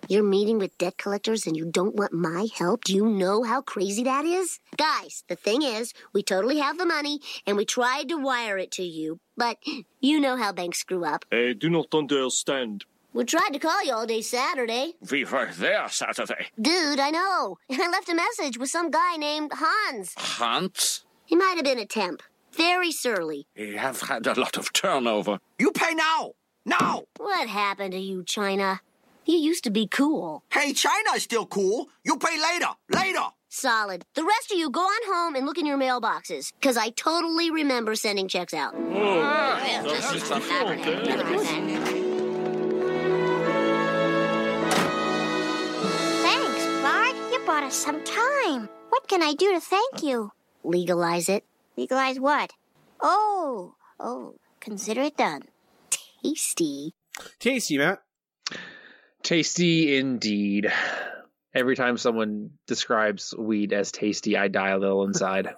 You're meeting with debt collectors and you don't want my help? Do you know how crazy that is? Guys, the thing is, we totally have the money and we tried to wire it to you, but you know how banks screw up. I do not understand. We tried to call you all day Saturday. We were there Saturday. Dude, I know. I left a message with some guy named Hans. Hans? He might have been a temp. Very surly. We have had a lot of turnover. You pay now. Now. What happened to you, China? You used to be cool. Hey, China's still cool. You pay later. Later. Solid. The rest of you go on home and look in your mailboxes, because I totally remember sending checks out. Oh. Thanks, Bart. You bought us some time. What can I do to thank you? Legalize it. Legalize what? Oh, oh, consider it done. Tasty. Tasty, Matt. Tasty indeed. Every time someone describes weed as tasty, I die a little inside.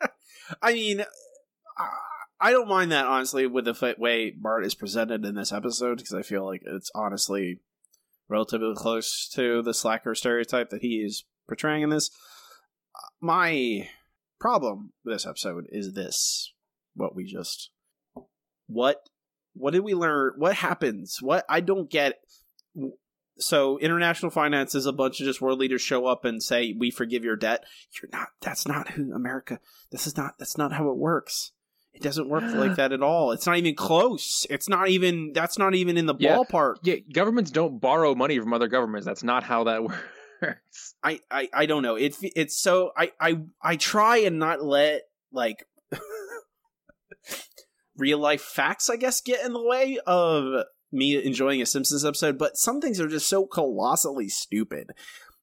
I mean, I- don't mind that honestly with the way Bart is presented in this episode because I feel like it's honestly relatively close to the slacker stereotype that he is portraying in this. My problem with this episode is this: what we just what what did we learn? What happens? What I don't get. So international finance is a bunch of just world leaders show up and say we forgive your debt. You're not. That's not who America. This is not. That's not how it works. It doesn't work like that at all. It's not even close. It's not even. That's not even in the Yeah. ballpark. Yeah, governments don't borrow money from other governments. That's not how that works. I, I I don't know. It it's so I I I try and not let like real life facts I guess get in the way of me enjoying a Simpsons episode, but some things are just so colossally stupid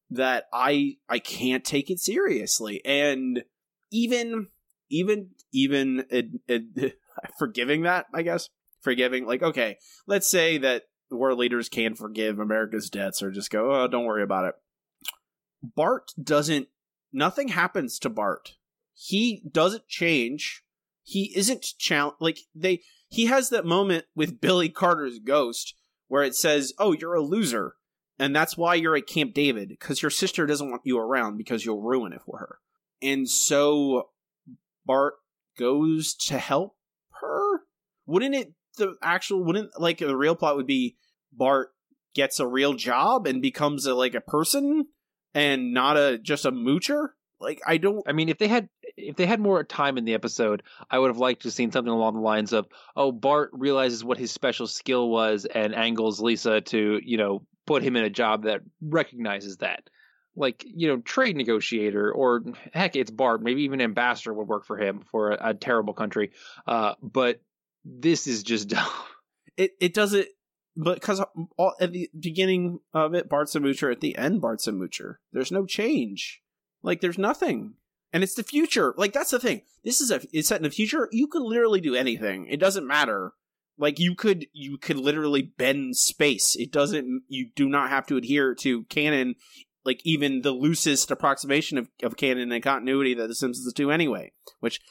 that I I can't take it seriously. And even even even forgiving that, I guess, forgiving like okay, let's say that world leaders can forgive America's debts or just go, "Oh, don't worry about it." Bart doesn't nothing happens to Bart. He doesn't change. He isn't challenge like they he has that moment with Billy Carter's ghost where it says, "Oh, you're a loser." And that's why you're at Camp David because your sister doesn't want you around because you'll ruin it for her. And so Bart goes to help her. Wouldn't it the actual wouldn't like the real plot would be Bart gets a real job and becomes a like a person and not a just a moocher? Like I don't I mean, if they had if they had more time in the episode, I would have liked to have seen something along the lines of, "Oh, Bart realizes what his special skill was and angles Lisa to, you know, put him in a job that recognizes that." Like, you know, trade negotiator or heck, it's Bart, maybe even ambassador would work for him for a, a terrible country. Uh, but this is just dumb. it it doesn't but because at the beginning of it bart's a moocher at the end bart's a moocher there's no change like there's nothing and it's the future. Like that's the thing. This is a it's set in the future. You could literally do anything. It doesn't matter. Like you could you could literally bend space. It doesn't you do not have to adhere to canon like even the loosest approximation of, of canon and continuity that the simpsons do anyway which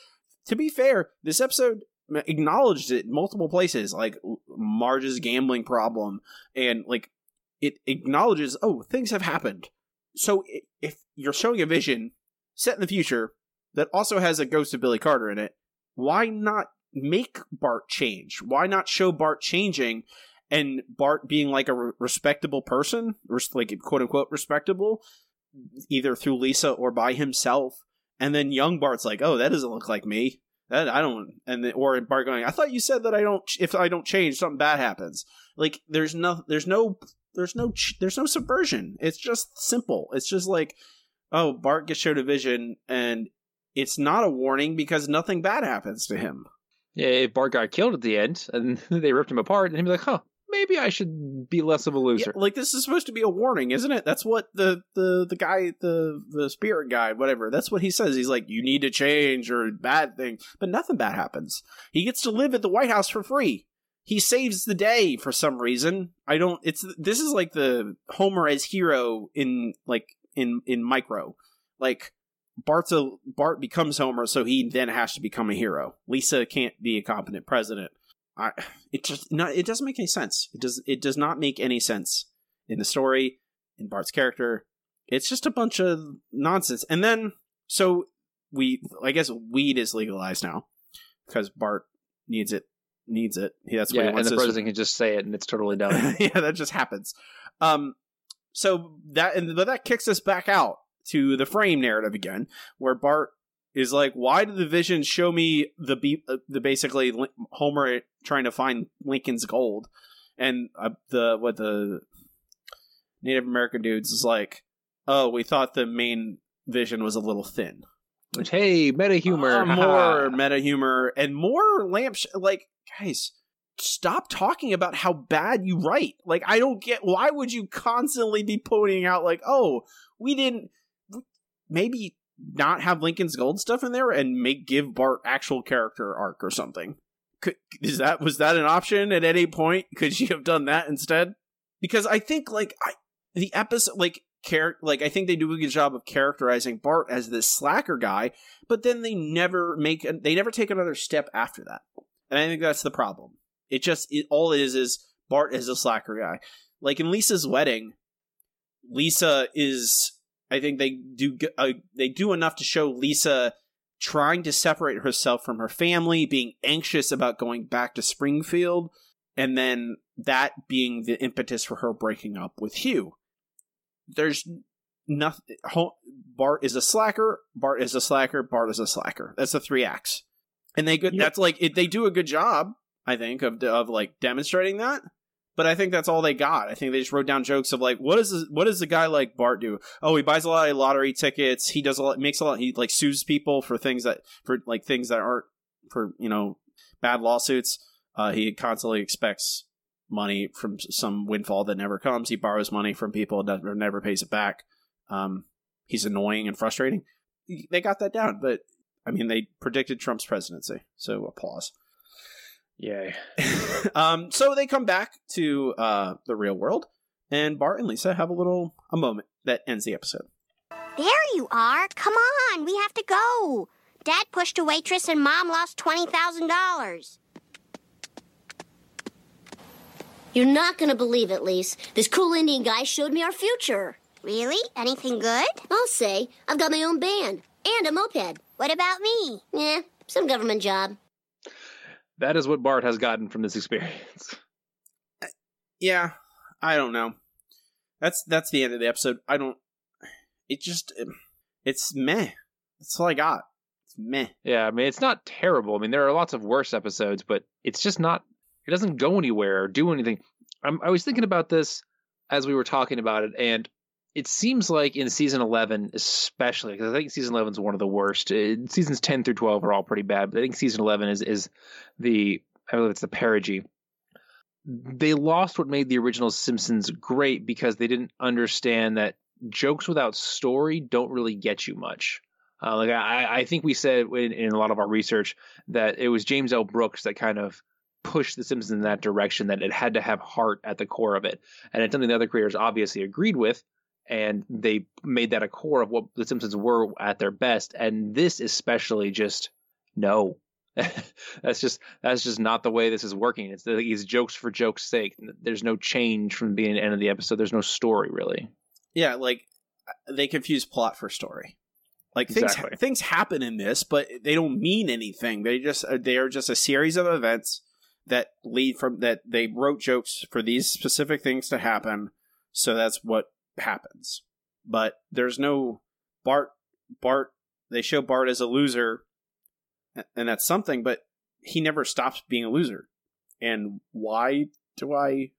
to be fair this episode acknowledged it multiple places like marge's gambling problem and like it acknowledges oh things have happened. So if you're showing a vision set in the future that also has a ghost of billy carter in it why not make bart change why not show bart changing and bart being like a re- respectable person res- like quote unquote respectable either through lisa or by himself and then young bart's like oh that doesn't look like me that I don't, and then, or Bart going, I thought you said that I don't. If I don't change, something bad happens. Like there's no, there's no, there's no, there's no subversion. It's just simple. It's just like, oh, Bart gets showed a vision, and it's not a warning because nothing bad happens to him. Yeah, if Bart got killed at the end and they ripped him apart, and he'd be like, huh, maybe I should be less of a loser. Yeah, like this is supposed to be a warning, isn't it? That's what the the the guy, the the spirit guide, whatever. That's what he says. He's like, you need to change or bad thing, but nothing bad happens. He gets to live at the White House for free. He saves the day for some reason. I don't. It's this is like the Homer as hero in like in in micro, like. Bart's a Bart becomes Homer, so he then has to become a hero. Lisa can't be a competent president. I it just not it doesn't make any sense. It does it does not make any sense in the story, in Bart's character. It's just a bunch of nonsense. And then so we I guess weed is legalized now because Bart needs it needs it. He- That's what yeah, he and wants the us to- president can just say it, and it's totally done. yeah, that just happens. Um, so that and but that kicks us back out to the frame narrative again, where Bart is like, "Why did the vision show me the be- uh, the basically Homer trying to find Lincoln's gold?" And uh, the what the Native American dudes is like, "Oh, we thought the main vision was a little thin." Which hey, meta humor, Uh, more meta humor and more lamp sh- like guys stop talking about how bad you write. Like i don't get why would you constantly be pointing out like oh we didn't maybe not have lincoln's gold stuff in there and make give bart actual character arc or something. Could is that was that an option at any point? Could you have done that instead? Because i think like i the episode like char- like i think they do a good job of characterizing bart as this slacker guy but then they never make they never take another step after that. And i think that's the problem it just it, all it is is bart is a slacker guy like in lisa's wedding lisa is i think they do uh, they do enough to show lisa trying to separate herself from her family being anxious about going back to springfield and then that being the impetus for her breaking up with Hugh. There's nothing. Bart is a slacker. Bart is a slacker. Bart is a slacker. That's the three acts, and they good. Yep. That's like it, they do a good job, I think, of of like demonstrating that. But I think that's all they got. I think they just wrote down jokes of like, what does this, what does a guy like Bart do? Oh, he buys a lot of lottery tickets. He does a lot, makes a lot. He like sues people for things that for like things that aren't for you know bad lawsuits. Uh, he constantly expects money from some windfall that never comes. He borrows money from people that never, never pays it back. Um, he's annoying and frustrating. They got that down, but I mean, they predicted Trump's presidency, so applause. Yay. um, so they come back to uh, the real world, and Bart and Lisa have a little a moment that ends the episode. There you are. Come on, we have to go. Dad pushed a waitress and Mom lost $20,000. You're not gonna believe it, Lise. This cool Indian guy showed me our future. Really? Anything good? I'll say. I've got my own band and a moped. What about me? Yeah, some government job. That is what Bart has gotten from this experience. Yeah, I don't know. That's that's the end of the episode. I don't. It just um, it's meh. That's all I got. It's meh. Yeah, I mean, it's not terrible. I mean, there are lots of worse episodes, but it's just not. It doesn't go anywhere or do anything. I'm, I was thinking about this as we were talking about it, and it seems like in season 11, especially because I think season 11 is one of the worst. Uh, seasons 10 through 12 are all pretty bad, but I think season 11 is is the I believe it's the perigee. They lost what made the original Simpsons great because they didn't understand that jokes without story don't really get you much. Uh, like I, I think we said in, in a lot of our research that it was James L. Brooks that kind of pushed The Simpsons in that direction. That it had to have heart at the core of it, and it's something the other creators obviously agreed with, and they made that a core of what The Simpsons were at their best. And this especially just no. that's just that's just not the way this is working. It's these jokes for jokes' sake. There's no change from the beginning to end of the episode. There's no story really. Yeah, like uh, they confuse plot for story. Like things Exactly. things happen in this, but they don't mean anything. They just uh, they are just a series of events that lead from that they wrote jokes for these specific things to happen. So that's what happens. But there's no Bart Bart they show Bart as a loser and that's something, but he never stops being a loser. And why do I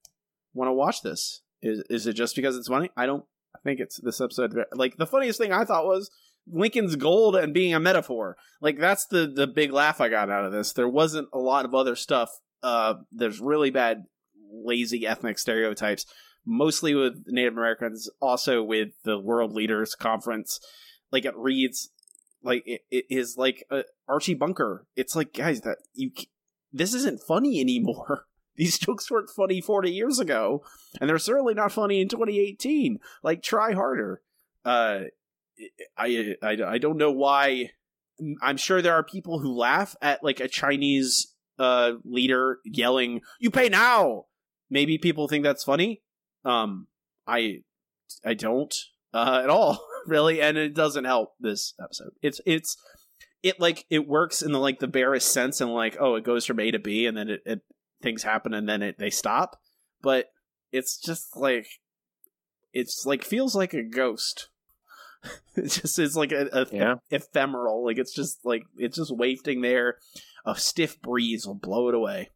want to watch this? Is is it just because it's funny? I don't I think it's this episode. Like the funniest thing I thought was Lincoln's gold and being a metaphor. Like that's the the big laugh I got out of this. There wasn't a lot of other stuff. Uh, there's really bad, lazy ethnic stereotypes, mostly with Native Americans, also with the World Leaders Conference. Like it reads like it, it is like uh, Archie Bunker. It's like guys that you this isn't funny anymore. These jokes weren't funny 40 years ago, and they're certainly not funny in 2018. Like, try harder. Uh, I, I, I don't know why. I'm sure there are people who laugh at like a Chinese uh leader yelling, "You pay now." Maybe people think that's funny. Um, I, I don't uh, at all really, and it doesn't help this episode. It's it's it like it works in the like the barest sense, and like oh, it goes from A to B, and then it, it things happen, and then it they stop. But it's just like it's like feels like a ghost. it just is like a, a Yeah. ephemeral. Like it's just like it's just wafting there. A stiff breeze will blow it away.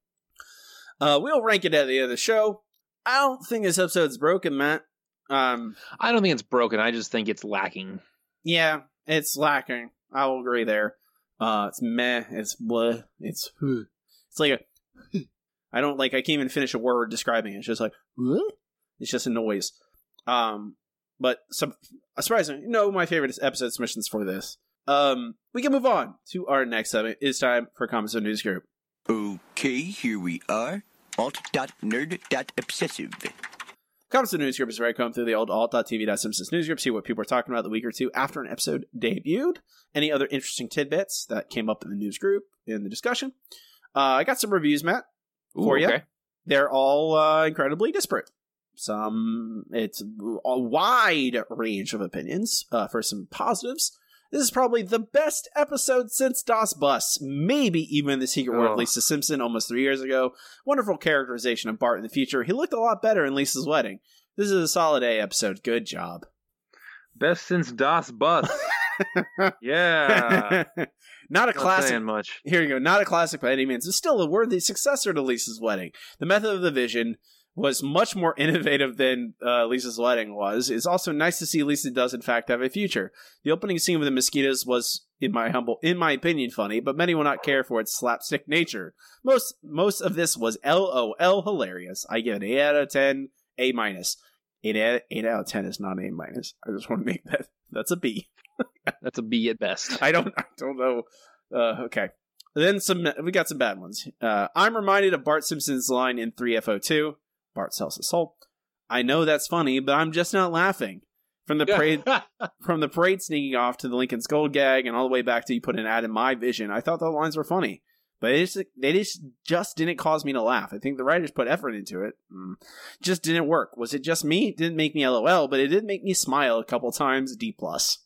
Uh, we'll rank it at the end of the show. I don't think this episode's broken, Matt. Um, I don't think it's broken. I just think it's lacking. yeah, it's lacking. I will agree there. Uh, it's meh. It's blah. It's huh. It's like a. I don't like. I can't even finish a word describing it. It's just like what? It's just a noise. Um, but some surprisingly, no, my favorite episode submissions for this. Um, we can move on to our next segment. It's time for Comments on News Group. Okay, here we are. Alt.nerd.obsessive. Comments on News Group is where I come through the old alt.tv.simpsons news group, see what people are talking about the week or two after an episode debuted, any other interesting tidbits that came up in the news group in the discussion. Uh, I got some reviews, Matt, for Ooh, you. They're all uh, incredibly disparate. Some, it's a wide range of opinions uh, for some positives, This is probably the best episode since Das Bus, maybe even The Secret World of Oh. Lisa Simpson almost three years ago. Wonderful characterization of Bart in the future. He looked a lot better in Lisa's wedding. This is a solid A episode. Good job. Best since Das Bus. yeah. Not a classic. saying much. Here you go. Not a classic by any means. It's still a worthy successor to Lisa's wedding. The method of the vision was much more innovative than uh, Lisa's wedding was. It's also nice to see Lisa does in fact have a future. The opening scene with the mosquitoes was, in my humble, in my opinion, funny, but many will not care for its slapstick nature. Most most of this was LOL hilarious. I give it eight out of ten, A minus. Eight out, eight out of ten is not A minus. I just want to make that that's a B. That's a B at best. I don't I don't know. Uh, okay. Then some we got some bad ones. Uh, I'm reminded of Bart Simpson's line in 3F02. Bart sells his soul. I know that's funny, but I'm just not laughing. From the parade, from the parade sneaking off to the Lincoln's Gold gag, and all the way back to you put an ad in my vision. I thought the lines were funny, but it just, they just just didn't cause me to laugh. I think the writers put effort into it. Mm. Just didn't work. Was it just me? It didn't make me LOL, but it did make me smile a couple times. D plus.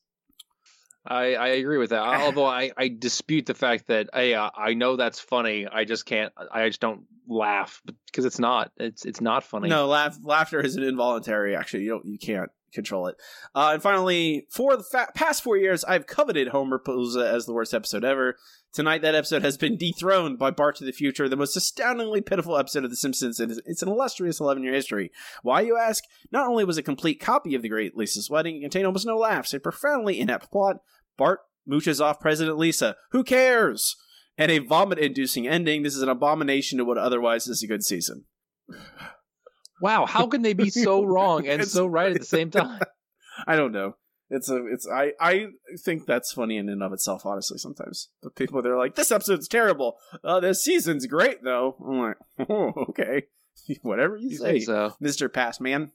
I, I agree with that. Although I, I dispute the fact that hey, uh, I know that's funny. I just can't. I just don't laugh because it's not. It's it's not funny. No, laugh, laughter is an involuntary. Actually, you don't, you can't control it. Uh, and finally, for the fa- past four years, I've coveted Homerpalooza as the worst episode ever. Tonight, that episode has been dethroned by Bart to the Future, the most astoundingly pitiful episode of The Simpsons. Is, it's an illustrious 11 year history. Why, you ask? Not only was it a complete copy of The Great Lisa's Wedding, it contained almost no laughs, a profoundly inept plot. Bart mooches off President Lisa. Who cares? And a vomit inducing ending. This is an abomination to what otherwise is a good season. Wow, how can they be so wrong and so right at the same time? I don't know. It's a it's I I think that's funny in and of itself. Honestly, sometimes the people they're like, this episode's terrible. Uh, this season's great though. I'm like, oh, okay, whatever you, You say, so? Mister Passman.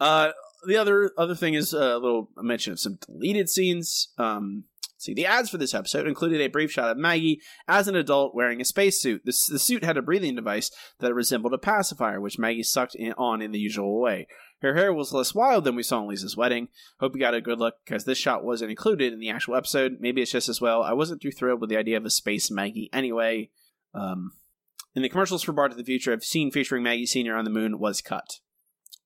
Uh, the other other thing is a little mention of some deleted scenes. Um, see, the ads for this episode included a brief shot of Maggie as an adult wearing a spacesuit. The, the suit had a breathing device that resembled a pacifier, which Maggie sucked in, on in the usual way. Her hair was less wild than we saw in Lisa's wedding. Hope you got a good look because this shot wasn't included in the actual episode. Maybe it's just as well. I wasn't too thrilled with the idea of a space Maggie anyway. Um, in the commercials for Bart to the Future, a scene featuring Maggie Senior on the moon was cut.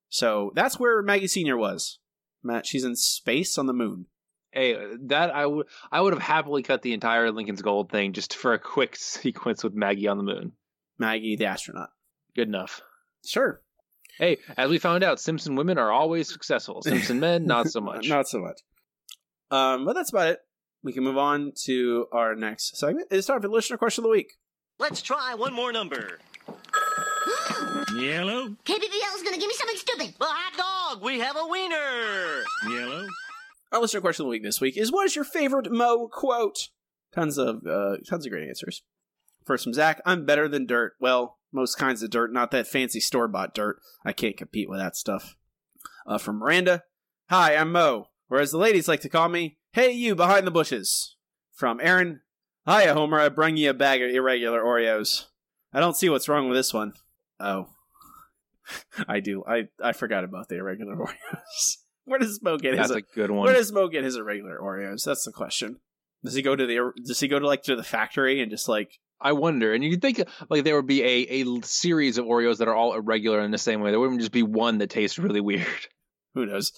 So that's where Maggie Senior was. Matt, she's in space on the moon. Hey, that I would I would have happily cut the entire Lincoln's Gold thing just for a quick sequence with Maggie on the moon. Maggie, the astronaut. Good enough. Sure. Hey, as we found out, Simpson women are always successful. Simpson men, not so much. Not so much. Um, but that's about it. We can move on to our next segment. It's time for the listener question of the week. Let's try one more number. Yellow. KBBL is gonna give me something stupid. Well, hot dog. We have a wiener. Yellow. Our listener question of the week this week is: What is your favorite Moe quote? Tons of uh, tons of great answers. First from Zach: I'm better than dirt. Well, most kinds of dirt, not that fancy store bought dirt. I can't compete with that stuff. Uh, from Miranda: Hi, I'm Moe, or as the ladies like to call me, Hey, you behind the bushes. From Aaron: Hiya, Homer. I bring you a bag of irregular Oreos. I don't see what's wrong with this one. Oh, I do. I I forgot about the irregular Oreos. Where does Moe get his? That's a good one. Where does Moe get his irregular Oreos? That's the question. Does he go to the? Does he go to like to the factory and just like? I wonder, and you'd think like there would be a, a series of Oreos that are all irregular in the same way. There wouldn't just be one that tastes really weird. Who knows?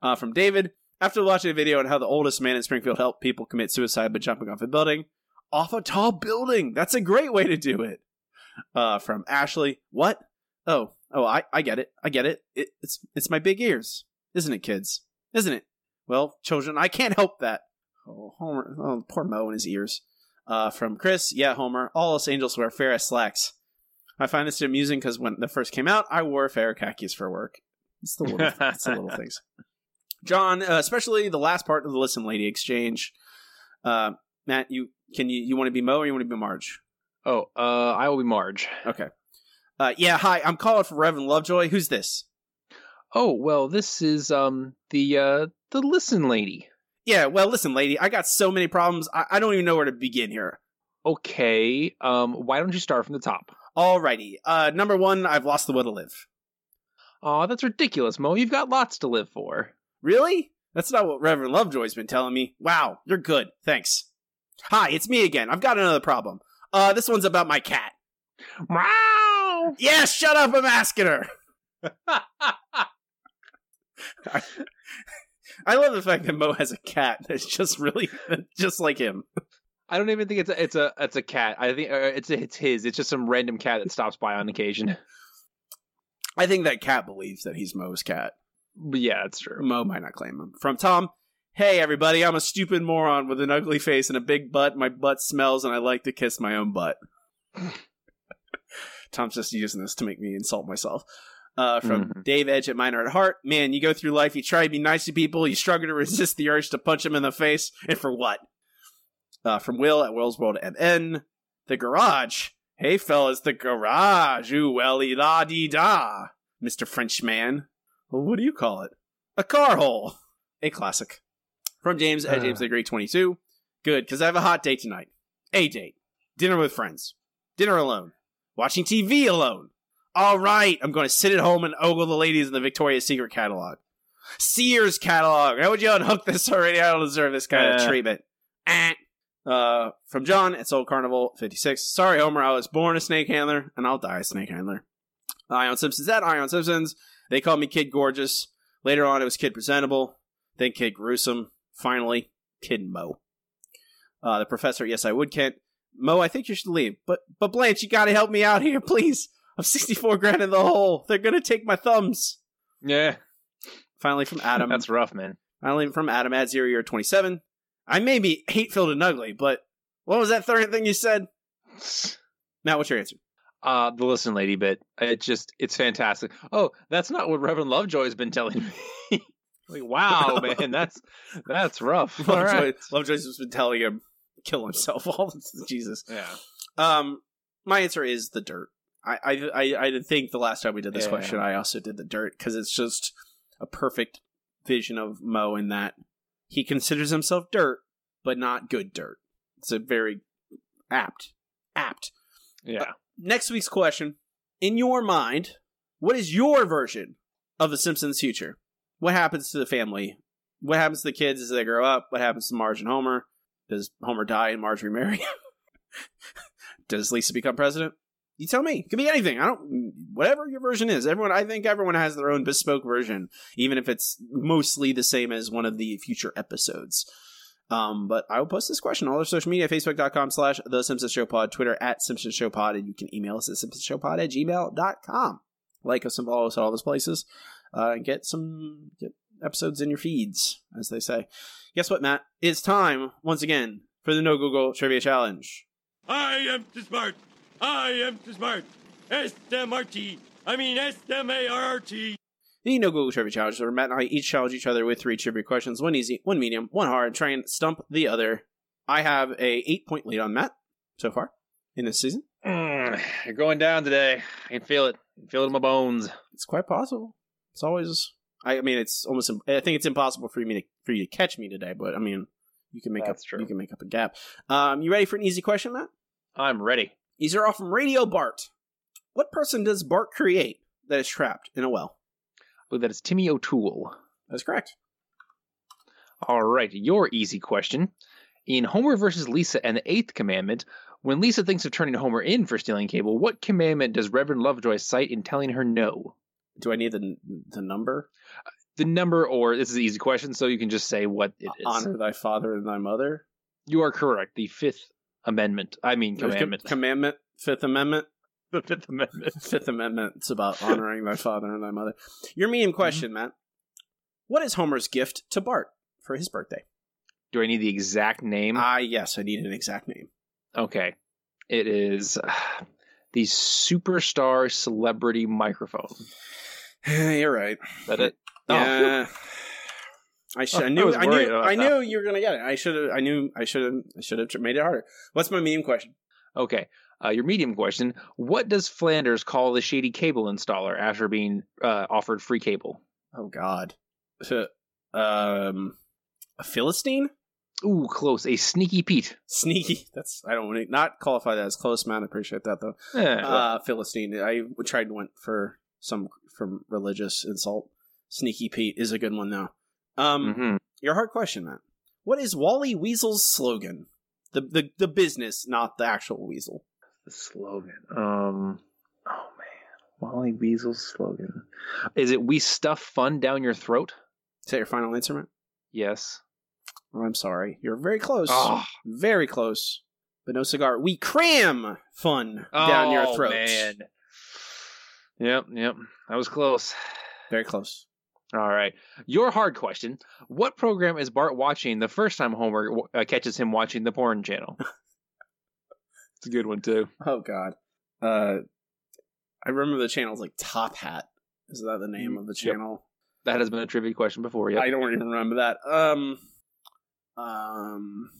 Uh, from David. After watching a video on how the oldest man in Springfield helped people commit suicide by jumping off a building, off a tall building. That's a great way to do it. Uh, from Ashley. What? Oh, oh, I, I get it. I get it. it. It's it's my big ears, isn't it, kids? Isn't it? Well, children, I can't help that. Oh, Homer. Oh, poor Moe in his ears. Uh, from Chris. Yeah, Homer. All us angels wear Farah slacks. I find this amusing because when the first came out, I wore fair khakis for work. It's the little, it's the little things. John, uh, especially the last part of the listen lady exchange. Uh, Matt, you can you you want to be Moe or you want to be Marge? Oh, uh, I will be Marge. Okay. Uh, yeah, hi. I'm calling for Reverend Lovejoy. Who's this? Oh well, this is um the uh the listen lady. Yeah, well, listen, lady. I got so many problems. I, I don't even know where to begin here. Okay, um, why don't you start from the top? Alrighty. Uh, number one, I've lost the will to live. Aw, that's ridiculous, Moe. You've got lots to live for. Really? That's not what Reverend Lovejoy's been telling me. Wow, you're good. Thanks. Hi, it's me again. I've got another problem. Uh, this one's about my cat. Wow! Yes, shut up, I'm asking her. I, I love the fact that Moe has a cat that's just really just like him. I don't even think it's a, it's a it's a cat. I think uh, it's it's his. It's just some random cat that stops by on occasion. I think that cat believes that he's Moe's cat. But yeah, that's true. Moe might not claim him. From Tom, hey everybody, I'm a stupid moron with an ugly face and a big butt. My butt smells and I like to kiss my own butt. Tom's just using this to make me insult myself. Uh, from Mhm. Dave Edge at Minor at Heart. Man, you go through life, you try to be nice to people, you struggle to resist the urge to punch them in the face, and for what? Uh, from Will at Will's World MN. The Garage. Hey fellas, the Garage. Ooh, welly la dee da. Mr. Frenchman. Well, what do you call it? A car hole. A classic. From James at Uh. James the Great 22. Good, because I have a hot date tonight. A date. Dinner with friends. Dinner alone. Watching TV alone. All right, I'm going to sit at home and ogle the ladies in the Victoria's Secret catalog. Sears catalog. How would you unhook this already? I don't deserve this kind of Uh. treatment. Eh. Uh, from John at Soul Carnival 56. Sorry, Homer, I was born a snake handler, and I'll die a snake handler. Ion Simpsons at Ion Simpsons. They called me Kid Gorgeous. Later on, it was Kid Presentable. Then Kid Gruesome. Finally, Kid Moe. Uh, the professor, yes, I would, Kent. Moe, I think you should leave. But, but Blanche, you gotta help me out here, please. I'm 64 grand in the hole. They're gonna take my thumbs. Yeah, Finally, from Adam. that's rough, man. Finally, from Adam at zero year 27. I may be hate filled and ugly, but what was that third thing you said? Matt, what's your answer? Uh, the listen lady bit. It just it's fantastic. Oh, that's not what Reverend Lovejoy's been telling me. like, wow, man, that's that's rough. All Lovejoy, right. Lovejoy's just been telling him kill himself. All Jesus. Yeah. Um, my answer is the dirt. I I I, think the last time we did this Yeah. question, I also did the dirt because it's just a perfect vision of Moe in that he considers himself dirt, but not good dirt. It's a very apt, apt. Yeah. Uh, next week's question: In your mind, what is your version of the Simpsons' future? What happens to the family? What happens to the kids as they grow up? What happens to Marge and Homer? Does Homer die and Marge remarry? Does Lisa become president? You tell me. It could be anything. I don't. Whatever your version is. Everyone. I think everyone has their own bespoke version, even if it's mostly the same as one of the future episodes. Um, but I will post this question on all our social media, facebook.com slash The Simpsons Show Pod, Twitter at Simpsons Show Pod, and you can email us at Simpsons Show Pod at gmail.com. Like us and follow us at all those places, uh, and get some get episodes in your feeds, as they say. Guess what, Matt? It's time, once again, for the No Google Trivia Challenge. I am too smart. I am too smart. S-M-R-T. I mean S-M-A-R-R-T. The No Google Trivia Challenge, where Matt and I each challenge each other with three trivia questions, one easy, one medium, one hard, and try and stump the other. I have a eight point lead on Matt so far in this season. Mm, you're going down today. I can feel it. I can feel it in my bones. It's quite possible. It's always. I, I mean, it's almost. I think it's impossible for me to for you to catch me today, but I mean, you can make That's up. true. You can make up a gap. Um, you ready for an easy question, Matt? I'm ready. These are all from Radio Bart. What person does Bart create that is trapped in a well? Oh, that is Timmy O'Toole. That's correct. All right, your easy question. In Homer versus Lisa and the Eighth Commandment, when Lisa thinks of turning Homer in for stealing cable, what commandment does Reverend Lovejoy cite in telling her no? Do I need the the number? The number, or this is an easy question, so you can just say what it is. Honor thy father and thy mother. You are correct. The Fifth Amendment. I mean, commandment. Commandment. Fifth Amendment. the Fifth Amendment. Fifth Amendment. It's about honoring thy father and thy mother. Your medium question, Matt. What is Homer's gift to Bart for his birthday? Do I need the exact name? Ah, yes, I need an exact name. Okay. It is uh, the Superstar Celebrity Microphone. You're right. Is that it? Oh, Yeah. I should. I I knew. was I, knew. about I that. knew you were gonna get it. I should have. I knew. I should have. I should have made it harder. What's my medium question? Okay. Uh, your medium question What does Flanders call the shady cable installer after being uh, offered free cable? Oh God. Um, a philistine. Ooh, close. A sneaky Pete. Sneaky. That's. I don't want to not qualify that as close, man. I appreciate that though. Eh, well, Uh, philistine. I tried and went for some from religious insult. Sneaky Pete is a good one though. Um, Mhm. your hard question, Matt. What is Wally Weasel's slogan? The the the business, not the actual weasel. The slogan. Um. Oh man, Wally Weasel's slogan. Is it "We stuff fun down your throat"? Is that your final answer, Matt? Yes. Oh, I'm sorry. You're very close. Oh. Very close. But no cigar. We cram fun down your Oh, throat. man. Yep, yep. That was close. Very close. All right. Your hard question. What program is Bart watching the first time Homer uh, catches him watching the porn channel? it's a good one, too. Oh God. Uh, I remember the channel's like Top Hat. Is that the name of the Yep. channel? That has been a trivia question before. Yeah, I don't even remember that. Um, um,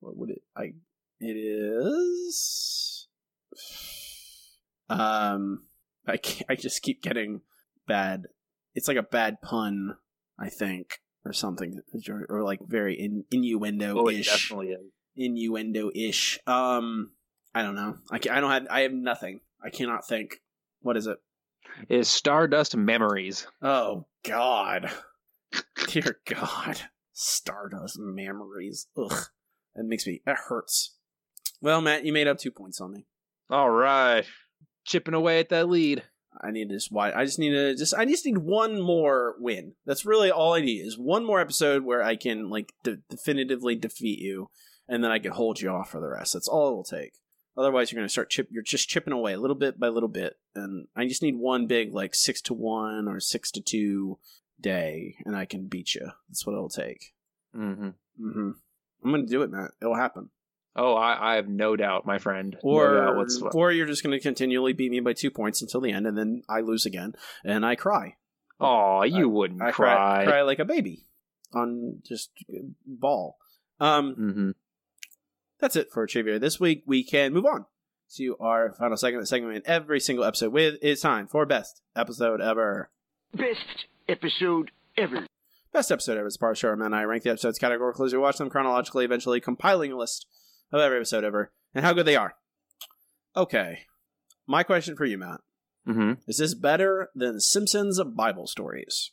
what would it? I it is. Um, I I just keep getting bad. It's like a bad pun, I think, or something, or, or like very in, innuendo Oh, it ish. definitely is. Innuendo ish. Um, I don't know. I can, I don't have. I have nothing. I cannot think. What is it? It is Stardust Memories. Oh God, dear God, Stardust memories. Ugh, that makes me. That hurts. Well, Matt, you made up two points on me. All right. Chipping away at that lead. I need to just why I just need to just I just need one more win. That's really all I need is one more episode where I can like de- definitively defeat you, and then I can hold you off for the rest. That's all it'll take. Otherwise, you're gonna start chip. You're just chipping away little bit by little bit, and I just need one big like six to one or six to two day, and I can beat you. That's what it'll take. Mm-hmm. Mm-hmm. I'm gonna do it, Matt. It'll happen. Oh, I, I have no doubt, my friend. no doubt Or, whatsoever. or you're just going to continually beat me by two points until the end, and then I lose again, and I cry. Oh, you wouldn't I cry. cry, cry like a baby on just ball. Um, mm-hmm. that's it for trivia this week. We can move on to our final segment. Segment in every single episode with it's time for best episode ever. Best episode ever. Best episode ever is part of the show. Man, I rank the episodes categorically as we watch them chronologically, eventually compiling a list of every episode ever and how good they are. Okay, my question for you, Matt, Mm-hmm. is this better than Simpsons Bible stories?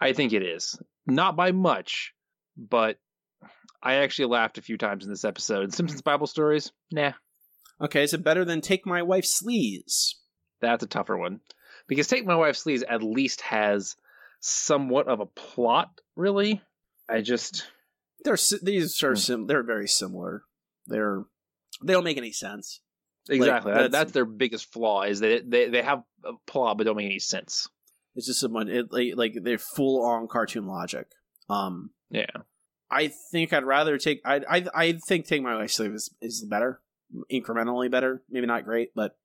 I think it is. Not by much, but I actually laughed a few times in this episode. Simpsons Bible stories? Nah. Okay, is it better than Take My Wife Sleaze? That's a tougher one. Because Take My Wife's Sleaze at least has somewhat of a plot, really. I just They're these Hmm. are sim- they're very similar. They're they don't make any sense. Exactly that- that's- that's, their biggest flaw is that they they have a plot but don't make any sense. It's just someone it, like, like they're full on cartoon logic. Um, Yeah. I think I'd rather take I I I think Take My Wife Sleaze is is better, incrementally better. Maybe not great, but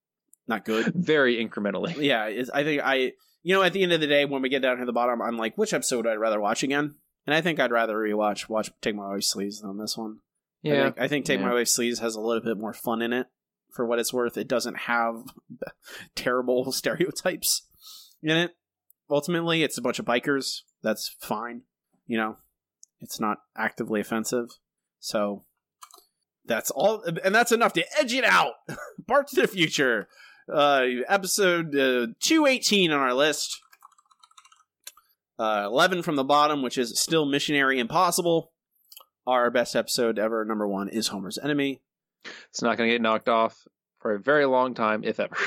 not good. Very incrementally. yeah, it's, I think I you know at the end of the day when we get down to the bottom, I'm like, which episode would I rather watch again? And I think I'd rather rewatch watch Take My Wife Sleaze than this one. I Yeah. think, I think Take Yeah. My Wife Sleaze has a little bit more fun in it. For what it's worth, it doesn't have terrible stereotypes in it. Ultimately, it's a bunch of bikers. That's fine. You know, it's not actively offensive. So that's all, and that's enough to edge it out. Bart to the Future, uh, episode uh, two eighteen on our list. Uh, Eleven from the bottom, which is still Missionary Impossible. Our best episode ever, number one, is Homer's Enemy. It's not going to get knocked off for a very long time, if ever.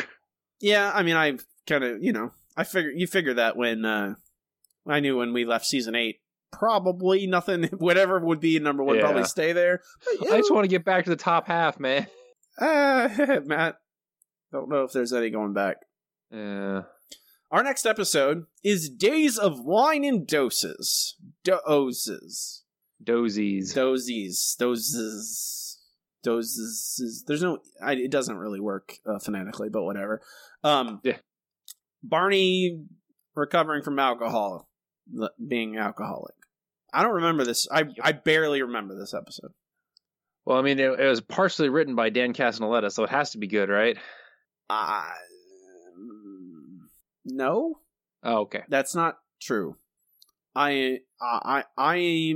Yeah, I mean, I kind of, you know, I figure you figure that when uh, I knew when we left season eight, probably nothing, whatever would be number one, Yeah. probably stay there. But, I just want to get back to the top half, man. uh, Matt, don't know if there's any going back. Yeah. Our next episode is Days of Wine and D'oh'ses. Doses. Dozies. Dozies. Doses. Doses. There's no. I, it doesn't really work uh, phonetically, but whatever. Um, Yeah. Barney recovering from alcohol, being alcoholic. I don't remember this. I I barely remember this episode. Well, I mean, it, it was partially written by Dan Castellaneta, so it has to be good, right? Uh, no, Oh, okay. that's not true. I I I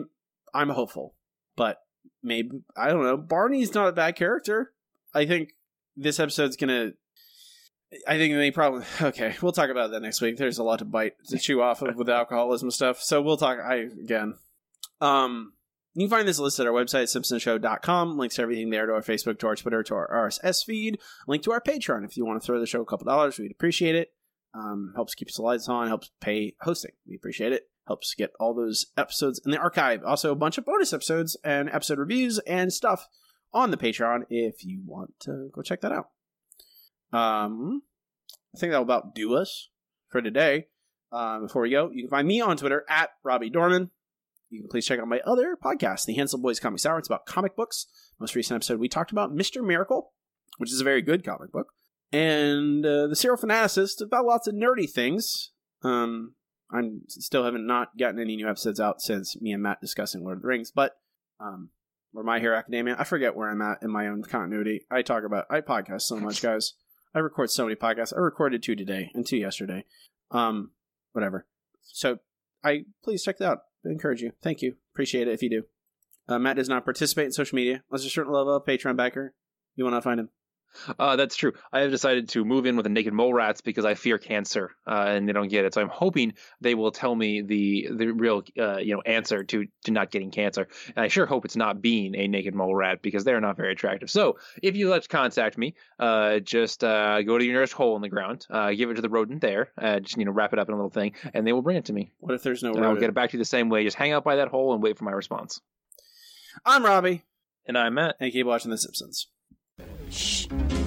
I'm hopeful, but maybe I don't know. Barney's not a bad character. I think this episode's gonna. I think they probably okay. We'll talk about that next week. There's a lot to bite to chew off of with alcoholism stuff. So we'll talk. I again. Um, you can find this list at our website, simpsonshow.com. Links to everything there to our Facebook, to our Twitter, to our RSS feed. Link to our Patreon if you want to throw the show a couple dollars. We'd appreciate it. Um, helps keep the lights on, helps pay hosting. We appreciate it. Helps get all those episodes in the archive. Also, a bunch of bonus episodes and episode reviews and stuff on the Patreon if you want to go check that out. Um, I think that'll about do us for today. Um, before we go, you can find me on Twitter at Robbie Dorman. You can please check out my other podcast, The Handsome Boys Comic Hour. It's about comic books. Most recent episode, we talked about Mr. Miracle, which is a very good comic book, and uh, The Serial Fanaticist about lots of nerdy things. Um, I'm still haven't not gotten any new episodes out since me and Matt discussing Lord of the Rings, but um, or My Hero Academia. I forget where I'm at in my own continuity. I talk about I podcast so much, guys. I record so many podcasts. I recorded two today and two yesterday. Um, whatever. So I please check that out. I encourage you. Thank you. Appreciate it if you do. Uh, Matt does not participate in social media unless you're a certain level of Patreon backer. You want to find him. Uh, that's true. I have decided to move in with the naked mole rats because I fear cancer, uh, and they don't get it. So I'm hoping they will tell me the the real uh, you know answer to to not getting cancer. And I sure hope it's not being a naked mole rat because they're not very attractive. So if you'd like to contact me, uh, just uh, go to your nearest hole in the ground, uh, give it to the rodent there, uh, just you know wrap it up in a little thing, and they will bring it to me. What if there's no And I'll get it back to you the same way. Just hang out by that hole and wait for my response. I'm Robbie. And I'm Matt. And keep watching The Simpsons. Shh.